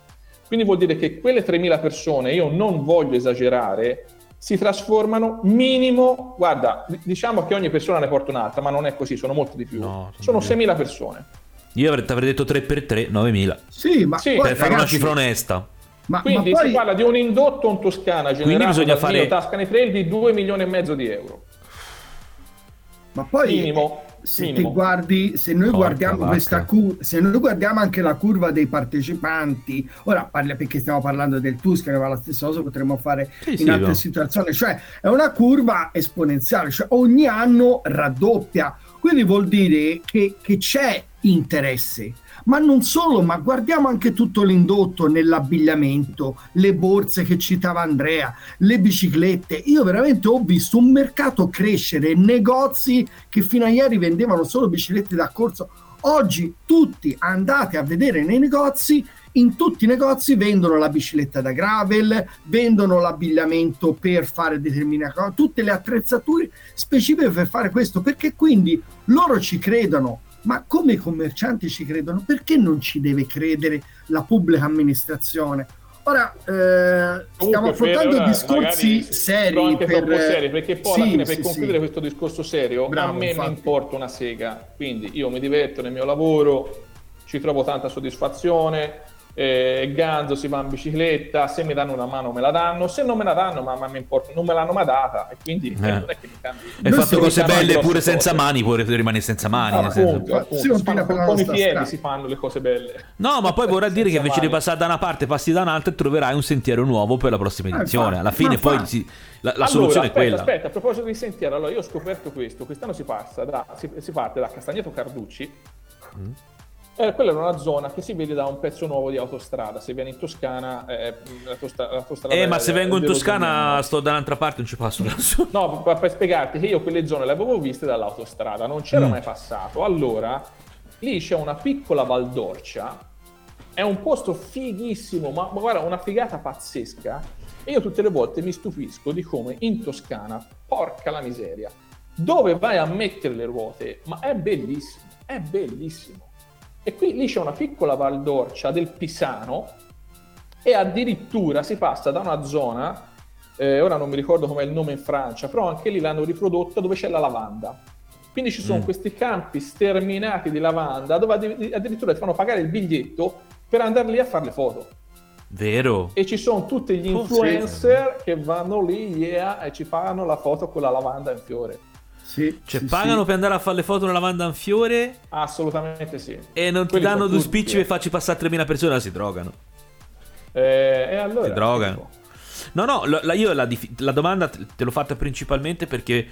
Quindi vuol dire che quelle 3.000 persone, io non voglio esagerare, si trasformano minimo, guarda, diciamo che ogni persona ne porta un'altra, ma non è così, sono molti di più. No, sono 6.000 persone.
Io avrei, avrei detto 3 per 3, 9.000.
Sì, ma
sì, per fare una cifra onesta.
Ma, Quindi ma poi... si parla di un indotto in Toscana generato bisogna fare... Tascane Trail di 2 milioni e mezzo di euro.
Ma poi minimo, se, minimo. Guardi, se noi Porca guardiamo questa curva, se noi guardiamo anche la curva dei partecipanti, ora parla perché stiamo parlando del Tuscany, ma la stessa cosa potremmo fare sì, in sì, altre no. situazioni, cioè è una curva esponenziale, cioè ogni anno raddoppia, quindi vuol dire che, che c'è interesse ma non solo, ma guardiamo anche tutto l'indotto nell'abbigliamento, le borse che citava Andrea, le biciclette. Io veramente ho visto un mercato crescere, negozi che fino a ieri vendevano solo biciclette da corso. Oggi tutti andate a vedere nei negozi in tutti i negozi vendono la bicicletta da gravel, vendono l'abbigliamento per fare determinate cose, tutte le attrezzature specifiche per fare questo, perché quindi loro ci credono ma come i commercianti ci credono, perché non ci deve credere la pubblica amministrazione? Ora eh, stiamo affrontando per, discorsi seri,
per... seri, perché poi sì, alla fine per sì, concludere sì. questo discorso serio Bravo, a me infatti. mi importa una sega, quindi io mi diverto nel mio lavoro, ci trovo tanta soddisfazione, eh, Ganzo si va in bicicletta, se mi danno una mano me la danno, se non me la danno ma, ma mi importa, non me l'hanno mai data e quindi eh. non è che mi cambi.
Hai fatto cose belle pure senza cose. mani, pure rimanere senza mani. Ah, appunto,
appunto. Si si fanno, con i piedi si fanno le cose belle.
No, ma poi vorrà dire che invece mani. di passare da una parte passi da un'altra e troverai un sentiero nuovo per la prossima eh, edizione. Alla fine poi si, la, la allora, soluzione
aspetta,
è quella.
Aspetta, a proposito di sentiero, allora io ho scoperto questo, quest'anno si, da, si, si parte da Castagneto Carducci mm eh, quella era una zona che si vede da un pezzo nuovo di autostrada. Se vieni in Toscana, eh, l'autostrada,
Eh, ma se vengo in Toscana, sto da un'altra parte, non ci passo.
No, per, per spiegarti che io quelle zone le avevo viste dall'autostrada, non c'ero mm. mai passato. Allora, lì c'è una piccola Valdorcia. È un posto fighissimo, ma, ma guarda, una figata pazzesca. E io tutte le volte mi stupisco di come in Toscana, porca la miseria, dove vai a mettere le ruote, ma è bellissimo, è bellissimo. E qui lì c'è una piccola Val d'Orcia del Pisano e addirittura si passa da una zona, eh, ora non mi ricordo com'è il nome in Francia, però anche lì l'hanno riprodotta dove c'è la lavanda. Quindi ci sono mm. questi campi sterminati di lavanda dove addirittura ti fanno pagare il biglietto per andare lì a fare le foto.
Vero.
E ci sono tutti gli influencer oh, sì. che vanno lì yeah, e ci fanno la foto con la lavanda in fiore.
Sì, cioè, sì, pagano sì. per andare a fare le foto nella lavanda in fiore?
Assolutamente sì.
E non Quelli ti danno due spicci per farci passare 3.000 persone, si drogano.
Eh, e allora?
Si drogano. No, no, la, io la, la domanda te l'ho fatta principalmente perché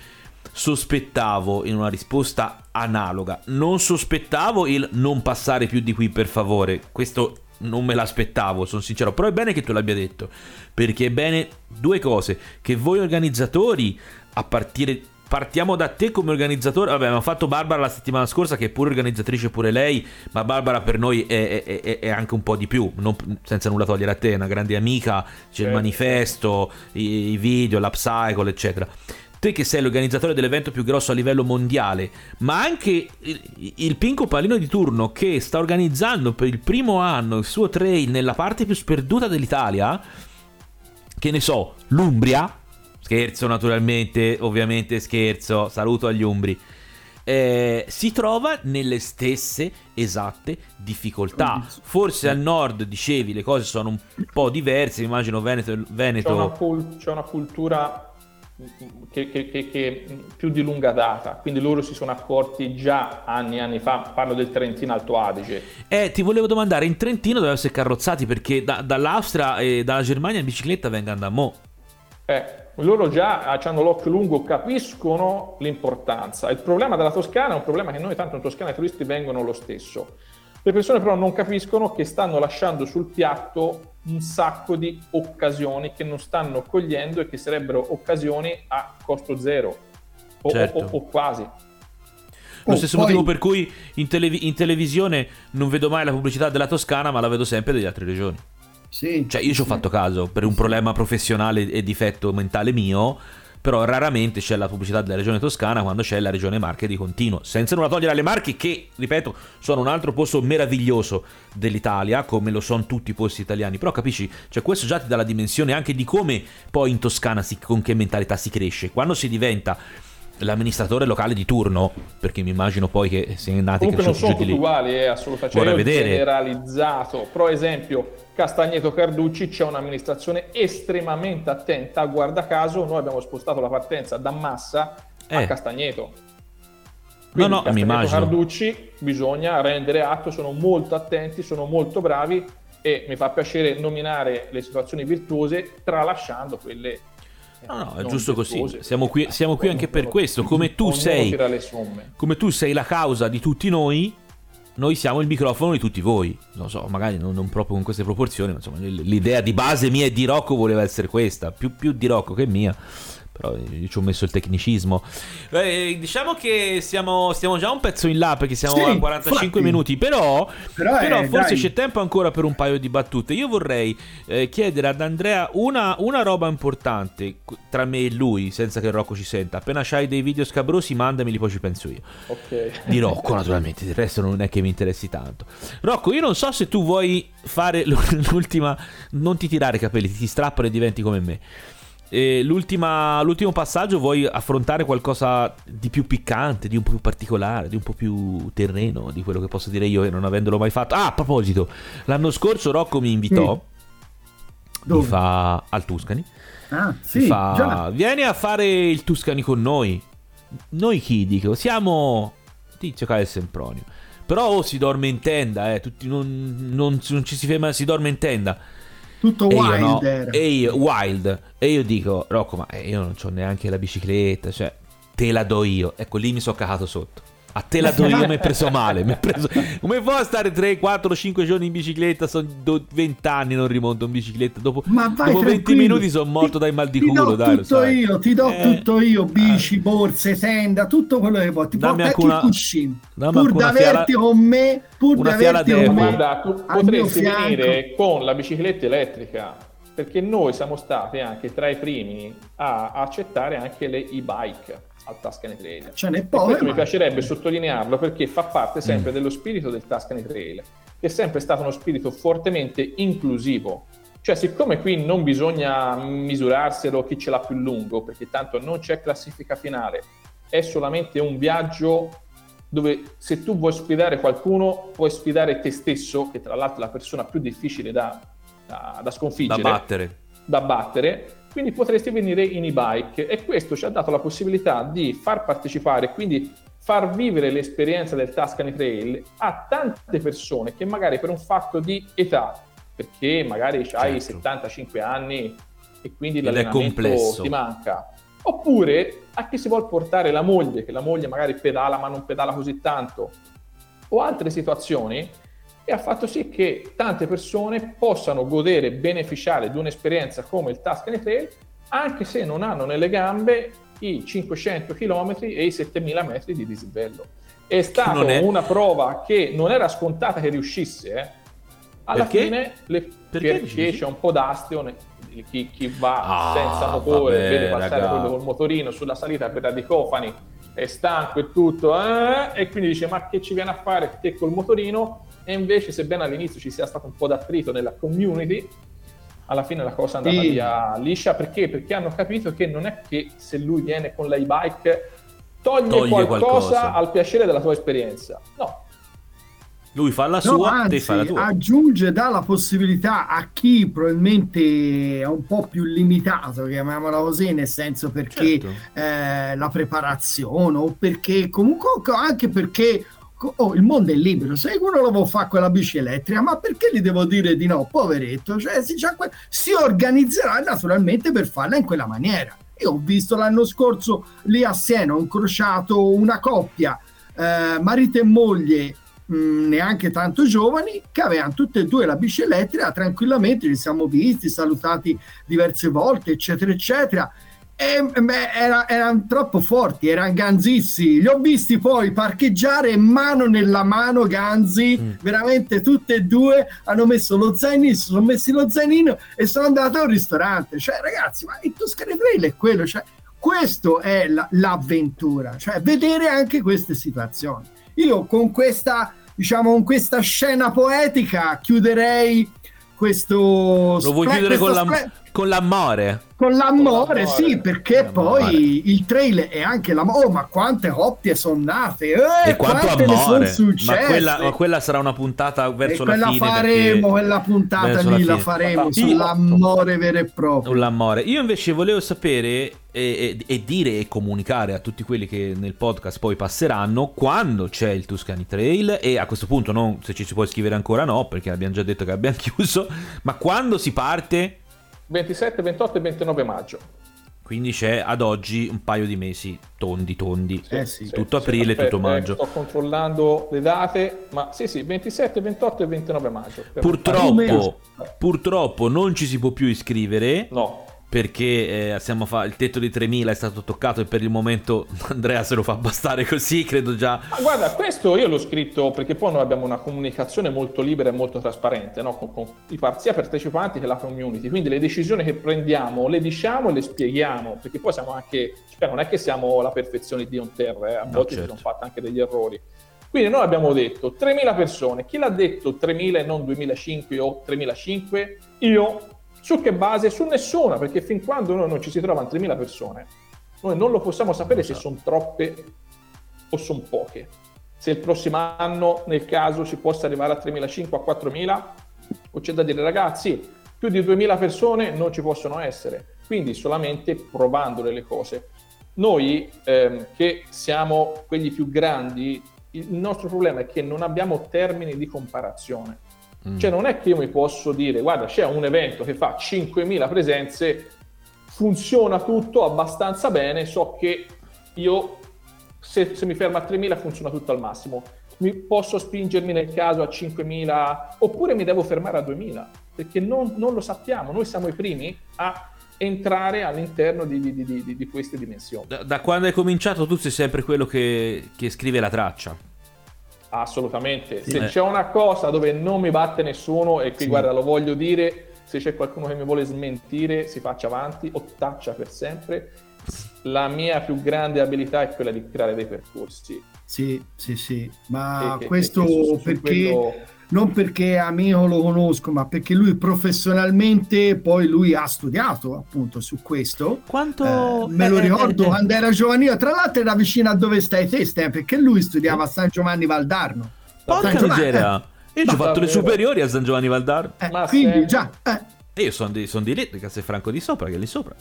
sospettavo in una risposta analoga. Non sospettavo il non passare più di qui, per favore. Questo non me l'aspettavo, sono sincero. Però è bene che tu l'abbia detto. Perché è bene due cose: che voi organizzatori, a partire partiamo da te come organizzatore. Vabbè, abbiamo fatto Barbara la settimana scorsa, che è pure organizzatrice pure lei, ma Barbara per noi è, è, è anche un po' di più, non, senza nulla togliere a te, è una grande amica, c'è certo. il manifesto, i, i video, l'upcycle, eccetera. Te che sei l'organizzatore dell'evento più grosso a livello mondiale, ma anche il, il Pinco Palino di turno che sta organizzando per il primo anno il suo trail nella parte più sperduta dell'Italia, che ne so, l'Umbria, Scherzo naturalmente, ovviamente scherzo, saluto agli Umbri. Eh, si trova nelle stesse esatte difficoltà. Forse al nord, dicevi, le cose sono un po' diverse, immagino Veneto... Veneto...
C'è, una cult- c'è una cultura che, che, che, che, più di lunga data, quindi loro si sono accorti già anni e anni fa, parlo del Trentino Alto Adige.
Eh, ti volevo domandare, in Trentino dovevano essere carrozzati perché da, dall'Austria e dalla Germania in bicicletta vengono da mo'.
Eh, loro già hanno l'occhio lungo, capiscono l'importanza. Il problema della Toscana è un problema che noi tanto in Toscana i turisti vengono lo stesso. Le persone però non capiscono che stanno lasciando sul piatto un sacco di occasioni che non stanno cogliendo e che sarebbero occasioni a costo zero o, certo. o, o, o quasi.
Lo oh, stesso poi... motivo per cui in, televi- in televisione non vedo mai la pubblicità della Toscana, ma la vedo sempre delle altre regioni. Sì, cioè io ci ho fatto caso per un problema professionale e difetto mentale mio, però raramente c'è la pubblicità della regione toscana quando c'è la regione Marche di continuo, senza nulla togliere alle Marche che, ripeto, sono un altro posto meraviglioso dell'Italia, come lo sono tutti i posti italiani, però capisci, cioè questo già ti dà la dimensione anche di come poi in Toscana si, con che mentalità si cresce, quando si diventa l'amministratore locale di turno, perché mi immagino poi che se andate
Comunque non sono tutti uguali, è assolutamente cioè, vedere. generalizzato. Pro esempio, Castagneto Carducci c'è un'amministrazione estremamente attenta, guarda caso noi abbiamo spostato la partenza da Massa eh. a Castagneto. Quindi no, no, mi immagino. Carducci bisogna rendere atto, sono molto attenti, sono molto bravi e mi fa piacere nominare le situazioni virtuose tralasciando quelle
No, no, è giusto così. Siamo qui, siamo qui anche per questo. Come tu sei, come tu sei la causa di tutti noi, noi siamo il microfono di tutti voi. Non so, magari non, non proprio con queste proporzioni, ma insomma, l'idea di base mia e di Rocco voleva essere questa, più, più di Rocco che mia però io ci ho messo il tecnicismo. Eh, diciamo che siamo, stiamo già un pezzo in là perché siamo sì, a 45 infatti. minuti, però, però, però eh, forse dai. c'è tempo ancora per un paio di battute. Io vorrei eh, chiedere ad Andrea una, una, roba importante tra me e lui, senza che Rocco ci senta. Appena c'hai dei video scabrosi, mandameli, poi ci penso io.
Ok.
Di Rocco, naturalmente, del resto non è che mi interessi tanto. Rocco, io non so se tu vuoi fare l'ultima... Non ti tirare i capelli, ti strappano e diventi come me. E l'ultimo passaggio vuoi affrontare qualcosa di più piccante, di un po' più particolare, di un po' più terreno di quello che posso dire io non avendolo mai fatto. Ah, a proposito, l'anno scorso Rocco mi invitò mm. mi fa al Tuscany.
Ah, sì,
fa, vieni a fare il Tuscany con noi. Noi chi dico? Siamo Tizio Caio e Sempronio. Però oh, si dorme in tenda, eh. Tutti, non, non, non ci si ferma, si dorme in tenda.
Tutto
e
wild
no, E io, wild. E io dico, Rocco, ma io non ho neanche la bicicletta, cioè, te la do io. Ecco, lì mi sono cagato sotto. A te la do io, mi è preso male. Preso... Come può stare 3, 4, 5 giorni in bicicletta? Sono 20 anni non rimonto in bicicletta. Dopo, dopo 20 minuti sono morto dai mal di
ti
culo.
Do dai, tutto io, ti do eh, tutto io: bici, eh. borse, tenda, tutto quello che vuoi. Ti dammi porto anche il cuscino. Pur di averti con me, pur di averti con me.
Guarda, tu potresti venire con la bicicletta elettrica perché noi siamo stati anche tra i primi a accettare anche le e-bike al Tuscany Trail.
Ce n'è poi.
Questo ma... mi piacerebbe sottolinearlo perché fa parte sempre mm. dello spirito del Tuscany Trail, che è sempre stato uno spirito fortemente inclusivo. Cioè, siccome qui non bisogna misurarselo chi ce l'ha più lungo, perché tanto non c'è classifica finale, è solamente un viaggio dove se tu vuoi sfidare qualcuno, puoi sfidare te stesso, che tra l'altro è la persona più difficile da, da, da sconfiggere.
Da battere.
Da battere quindi potresti venire in e-bike e questo ci ha dato la possibilità di far partecipare, quindi far vivere l'esperienza del Tuscany Trail a tante persone che magari per un fatto di età, perché magari hai certo. 75 anni e quindi l'allenamento ti manca, oppure a chi si vuole portare la moglie, che la moglie magari pedala ma non pedala così tanto, o altre situazioni, e ha fatto sì che tante persone possano godere e beneficiare di un'esperienza come il Tuscany Trail anche se non hanno nelle gambe i 500 km e i 7000 metri di dislivello. È stata è... una prova che non era scontata che riuscisse. Eh. Alla perché? fine, le... perché, perché c'è un po' d'astio. Chi, chi va ah, senza motore vabbè, vede passare raga. quello col motorino sulla salita per i cofani è stanco e tutto, eh? e quindi dice: Ma che ci viene a fare te col motorino? E invece, sebbene all'inizio ci sia stato un po' d'attrito nella community, alla fine la cosa è andata sì. via liscia perché? Perché hanno capito che non è che se lui viene con l'e-bike toglie, toglie qualcosa, qualcosa, al piacere della tua esperienza. No.
Lui fa la sua, no, anzi, fa la tua.
Aggiunge, dà la possibilità a chi probabilmente è un po' più limitato, chiamiamola così, nel senso perché certo. eh, la preparazione o perché comunque anche perché oh, il mondo è libero, se uno lo vuole fare con la bici elettrica, ma perché gli devo dire di no, poveretto? Cioè, si, que- si organizzerà naturalmente per farla in quella maniera. Io ho visto l'anno scorso lì a Siena, ho incrociato una coppia, eh, marito e moglie, mh, mm, neanche tanto giovani, che avevano tutte e due la bici elettrica, tranquillamente li siamo visti, salutati diverse volte, eccetera, eccetera e, beh, era, erano troppo forti, erano ganzissimi. Li ho visti poi parcheggiare mano nella mano, ganzi, mm. veramente tutte e due hanno messo lo zainino, sono messi lo zainino e sono andati a un ristorante. Cioè, ragazzi, ma il Tuscany Trail è quello, cioè, Questo è la, l'avventura, cioè vedere anche queste situazioni. Io con questa, diciamo, con questa scena poetica chiuderei questo...
Lo vuoi spre- chiudere con, la, con l'amore?
Con l'amore, sì, perché l'amore. poi il trailer è anche l'amore. Oh, ma quante coppie sono nate! Eh,
e quanto amore! Ma quella, ma quella, sarà una puntata verso la fine.
Quella faremo, quella puntata lì la, la faremo sull'amore vero e proprio.
Sull'amore. Io invece volevo sapere e, e, e, dire e comunicare a tutti quelli che nel podcast poi passeranno quando c'è il Tuscany Trail e a questo punto non se ci si può iscrivere ancora no perché abbiamo già detto che abbiamo chiuso ma quando si parte
27, 28 e 29 maggio.
Quindi c'è ad oggi un paio di mesi tondi, tondi.
Eh sì,
tutto sì, aprile, sì, tutto maggio.
sto controllando le date, ma sì, sì, 27, 28 e 29 maggio.
Purtroppo, purtroppo non ci si può più iscrivere.
No
perché eh, fa- il tetto di 3000 è stato toccato e per il momento Andrea se lo fa bastare così, credo già.
Ma guarda, questo io l'ho scritto perché poi noi abbiamo una comunicazione molto libera e molto trasparente no? con, con i sia partecipanti che la community, quindi le decisioni che prendiamo le diciamo e le spieghiamo, perché poi siamo anche, cioè non è che siamo la perfezione di un terra, eh? a volte no, certo. ci sono fatti anche degli errori. Quindi noi abbiamo detto 3.000 persone, chi l'ha detto 3.000 e non 2.500 o 3.005? Io su che base? Su nessuna, perché fin quando noi non ci si trovano 3.000 persone, noi non lo possiamo sapere se sono troppe o sono poche. Se il prossimo anno, nel caso, ci possa arrivare a 3.500, a 4.000, o c'è da dire ragazzi, più di 2.000 persone non ci possono essere. Quindi solamente provando le cose. Noi ehm, che siamo quelli più grandi, il nostro problema è che non abbiamo termini di comparazione. Mm. Cioè non è che io mi posso dire, guarda, c'è un evento che fa 5.000 presenze, funziona tutto abbastanza bene, so che io se, se mi fermo a 3.000 funziona tutto al massimo. Mi posso spingermi nel caso a 5.000 oppure mi devo fermare a 2.000 perché non, non lo sappiamo, noi siamo i primi a entrare all'interno di, di, di, di queste dimensioni.
Da, da, quando hai cominciato tu sei sempre quello che, che scrive la traccia.
Assolutamente. Sì. Se c'è una cosa dove non mi batte nessuno, e qui sì. guarda, lo voglio dire, se c'è qualcuno che mi vuole smentire, si faccia avanti o taccia per sempre. La mia più grande abilità è quella di creare dei percorsi.
Sì, sì, sì, ma e questo che, su, perché... Quello non perché amico lo conosco, ma perché lui professionalmente poi lui ha studiato appunto su questo.
Quanto
eh, me lo ricordo eh, eh, quando era giovanile, tra l'altro era vicino a dove stai te, Stan, perché lui studiava a San Giovanni Valdarno.
Porca miseria! Eh. Io ci ho fatto le superiori a San Giovanni Valdarno.
Eh, quindi già
e io sono di, son di lì, di Castelfranco di sopra, che è lì sopra.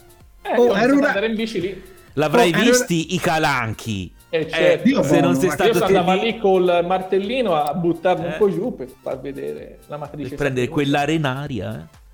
Eh, oh, ero una... andare in bici lì.
L'avrai oh, visti era... i calanchi.
Eh, certo. eh, se non sei stato io andava lì... col martellino a buttarlo eh. un po' giù per far vedere la matrice. Per
prendere quell'arenaria. Eh.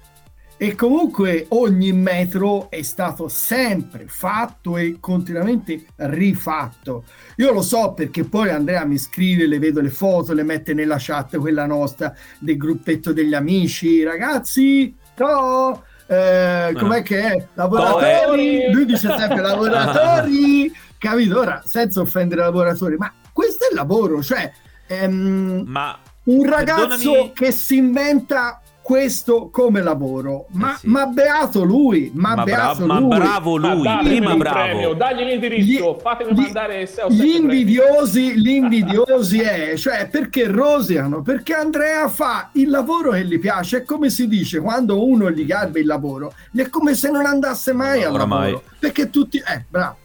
E comunque ogni metro è stato sempre fatto e continuamente rifatto. Io lo so perché poi Andrea mi scrive, le vedo le foto, le mette nella chat quella nostra del gruppetto degli amici. Ragazzi, ciao! Eh, com'è che è? Lavoratori! Lui dice sempre lavoratori! Capito? Ora, senza offendere i lavoratori, ma questo è il lavoro, cioè ehm, ma un ragazzo perdonami... che si inventa questo come lavoro. Ma, eh sì. ma beato lui, ma, ma beato
bra-
lui.
Ma bravo lui, ma prima bravo.
Premio, dagli l'indirizzo, gli, fatemi gli, mandare 6 o
Gli invidiosi, gli invidiosi è, cioè perché rosiano? Perché Andrea fa il lavoro che gli piace, è come si dice quando uno gli garba il lavoro, è come se non andasse mai no, al oramai. lavoro. Perché tutti, eh, bravo.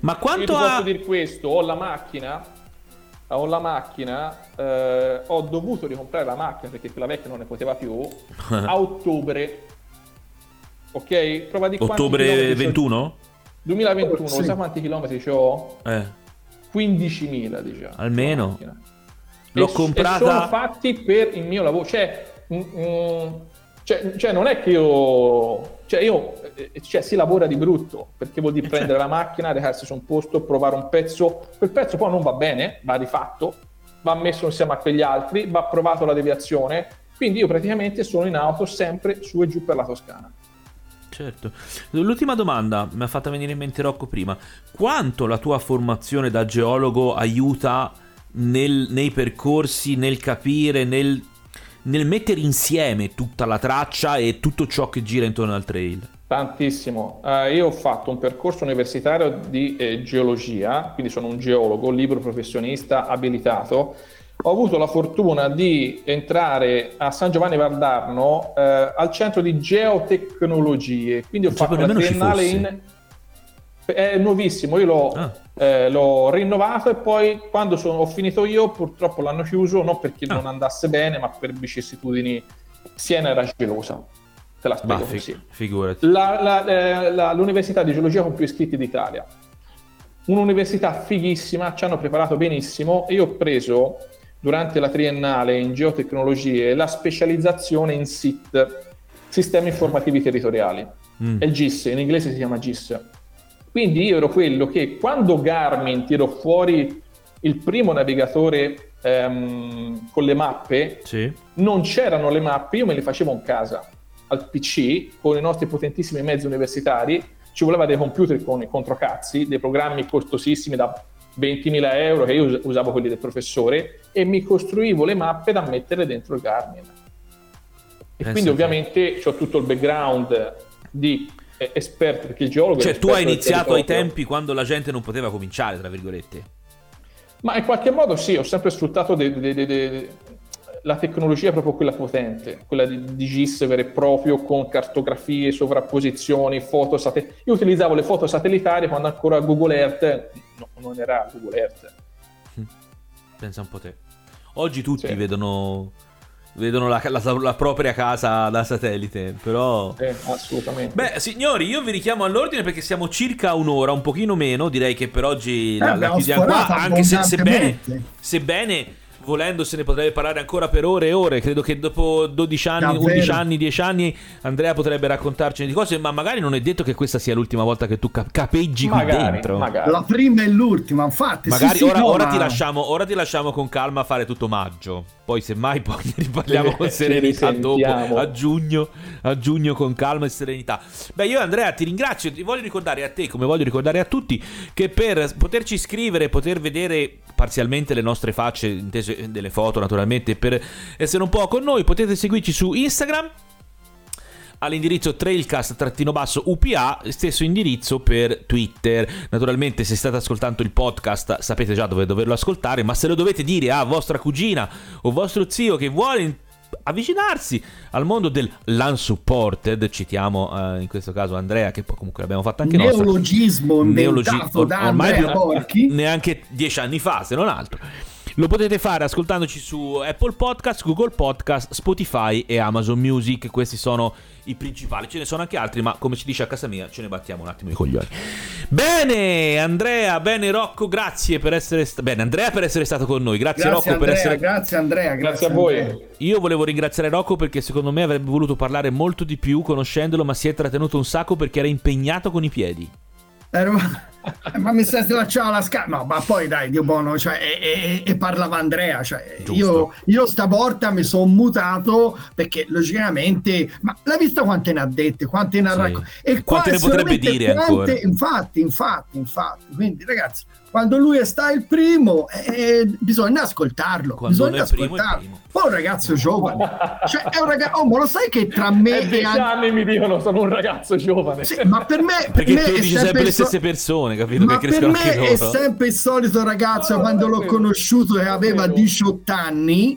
Ma quanto
Io
ha...
posso dire questo, ho la macchina, ho la macchina, eh, ho dovuto ricomprare la macchina perché quella vecchia non ne poteva più, a ottobre. Ok?
Prova di Ottobre 21?
2021, sì. sai quanti chilometri ho?
Eh.
15.000 diciamo.
Almeno. L'ho
e,
comprata...
E sono fatti per il mio lavoro. Cioè, mm, mm, cioè, cioè non è che io... Cioè io eh, cioè, si lavora di brutto perché vuol dire eh, prendere certo. la macchina, recarsi su un posto, provare un pezzo. Quel pezzo poi non va bene, va rifatto, va messo insieme a quegli altri, va provato la deviazione. Quindi io praticamente sono in auto sempre su e giù per la Toscana.
Certo. L'ultima domanda mi ha fatto venire in mente Rocco prima. Quanto la tua formazione da geologo aiuta nel, nei percorsi, nel capire, nel, nel mettere insieme tutta la traccia e tutto ciò che gira intorno al trail?
Tantissimo. Uh, io ho fatto un percorso universitario di eh, geologia, quindi sono un geologo, libero professionista abilitato. Ho avuto la fortuna di entrare a San Giovanni Valdarno eh, al centro di geotecnologie, quindi ho non fatto la triennale in... È nuovissimo, io l'ho, ah. eh, l'ho, rinnovato e poi quando sono, ho finito io purtroppo l'hanno chiuso non perché ah. non andasse bene ma per vicissitudini Siena era gelosa te la spiego fi- così.
Figurati.
La, la, eh, la, l'università di geologia con più iscritti d'Italia. Un'università fighissima, ci hanno preparato benissimo e io ho preso durante la triennale in geotecnologie la specializzazione in SIT, Sistemi Informativi Territoriali. Mm. È il GIS, in inglese si chiama GIS. Quindi io ero quello che quando Garmin tirò fuori il primo navigatore ehm, con le mappe, sì. non c'erano le mappe, io me le facevo in casa al PC con i nostri potentissimi mezzi universitari, ci voleva dei computer con i controcazzi, dei programmi costosissimi da 20.000 euro che io usavo quelli del professore e mi costruivo le mappe da mettere dentro il Garmin. E eh quindi ovviamente ho tutto il background di esperto, perché il geologo...
Cioè tu hai iniziato ai tempi quando la gente non poteva cominciare, tra virgolette.
Ma in qualche modo sì, ho sempre sfruttato de, de, de, la tecnologia proprio quella potente, quella di, di GIS vero e proprio con cartografie, sovrapposizioni, foto satellitari. Io utilizzavo le foto satellitari quando ancora Google Earth no, non era Google Earth.
Pensa un po' te. Oggi tutti sì. vedono, vedono la, la, la, propria casa da satellite, però...
Sì, assolutamente.
Beh, signori, io vi richiamo all'ordine perché siamo circa un'ora, un pochino meno, direi che per oggi eh, la, la chiudiamo qua, anche se, sebbene, sebbene volendo se ne potrebbe parlare ancora per ore e ore. Credo che dopo 12 anni, Davvero? 11 anni, 10 anni Andrea potrebbe raccontarcene di cose, ma magari non è detto che questa sia l'ultima volta che tu cap- capeggi magari, qui dentro.
Magari. La prima e l'ultima, infatti.
Magari
sì,
ora,
sì,
ora, ti lasciamo, ora, ti lasciamo, con calma a fare tutto maggio. Poi semmai poi ne riparliamo con serenità dopo, a giugno, a giugno con calma e serenità. Beh, io Andrea ti ringrazio, ti voglio ricordare a te, come voglio ricordare a tutti, che per poterci scrivere, poter vedere parzialmente le nostre facce, intese delle foto naturalmente, per essere un po' con noi, potete seguirci su Instagram all'indirizzo trailcast-upa, stesso indirizzo per Twitter. Naturalmente se state ascoltando il podcast sapete già dove doverlo ascoltare, ma se lo dovete dire a vostra cugina o vostro zio che vuole avvicinarsi al mondo del l'unsupported, citiamo uh, in questo caso Andrea che poi comunque l'abbiamo fatto anche
Neologismo nostra. Neologismo or- da ormai Andrea Porchi.
neanche dieci anni fa se non altro lo potete fare ascoltandoci su Apple Podcast, Google Podcast, Spotify e Amazon Music. Questi sono i principali. Ce ne sono anche altri, ma come si dice a casa mia, ce ne battiamo un attimo i coglioni. Bene, Andrea, bene Rocco, grazie per essere stato. Bene, Andrea per essere stato con noi. Grazie, grazie Rocco
Andrea,
per essere
Grazie Andrea,
grazie, grazie a voi.
Io volevo ringraziare Rocco perché secondo me avrebbe voluto parlare molto di più conoscendolo, ma si è trattenuto un sacco perché era impegnato con i piedi.
Ero... ma mi stai lasciando la scala no ma poi dai Dio buono cioè, e, e, e, parlava Andrea cioè, io, io stavolta mi sono mutato perché logicamente ma l'hai vista quante ne ha dette quante ne ha sì. raccontate
e quante ne potrebbe dire quante, ancora
infatti infatti infatti quindi ragazzi quando lui sta il primo eh, bisogna ascoltarlo quando bisogna ascoltarlo. primo, poi un ragazzo giovane. Cioè è un ragazzo oh, ma lo sai che tra me
e, e anni mi dicono sono un ragazzo giovane.
Sì, ma per me
perché
per
tu me dici sempre le stesse persone capito?
ma per me è sempre il solito ragazzo quando l'ho conosciuto e aveva 18 anni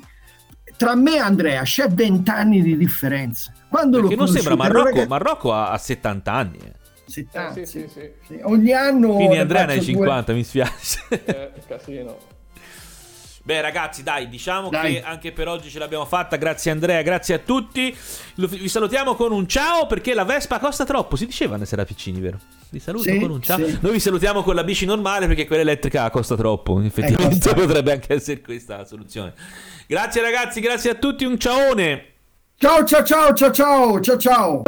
tra me e Andrea c'è 20 anni di differenza. Quando
perché non sembra Marocco, ragazzo... Marocco ha 70 anni eh.
70. Eh, sì, sì, sì. Ogni anno.
Quindi Andrea ne hai 50, due... mi spiace.
Eh, casino.
Beh, ragazzi, dai, diciamo dai. che anche per oggi ce l'abbiamo fatta. Grazie Andrea, grazie a tutti. Vi salutiamo con un ciao perché la Vespa costa troppo. Si diceva ne sarà piccini, vero? Vi saluto sì, con un ciao. Sì. Noi vi salutiamo con la bici normale perché quella elettrica costa troppo. Effettivamente eh, potrebbe anche essere questa la soluzione. Grazie ragazzi, grazie a tutti, un ciaone.
Ciao ciao ciao ciao ciao ciao ciao.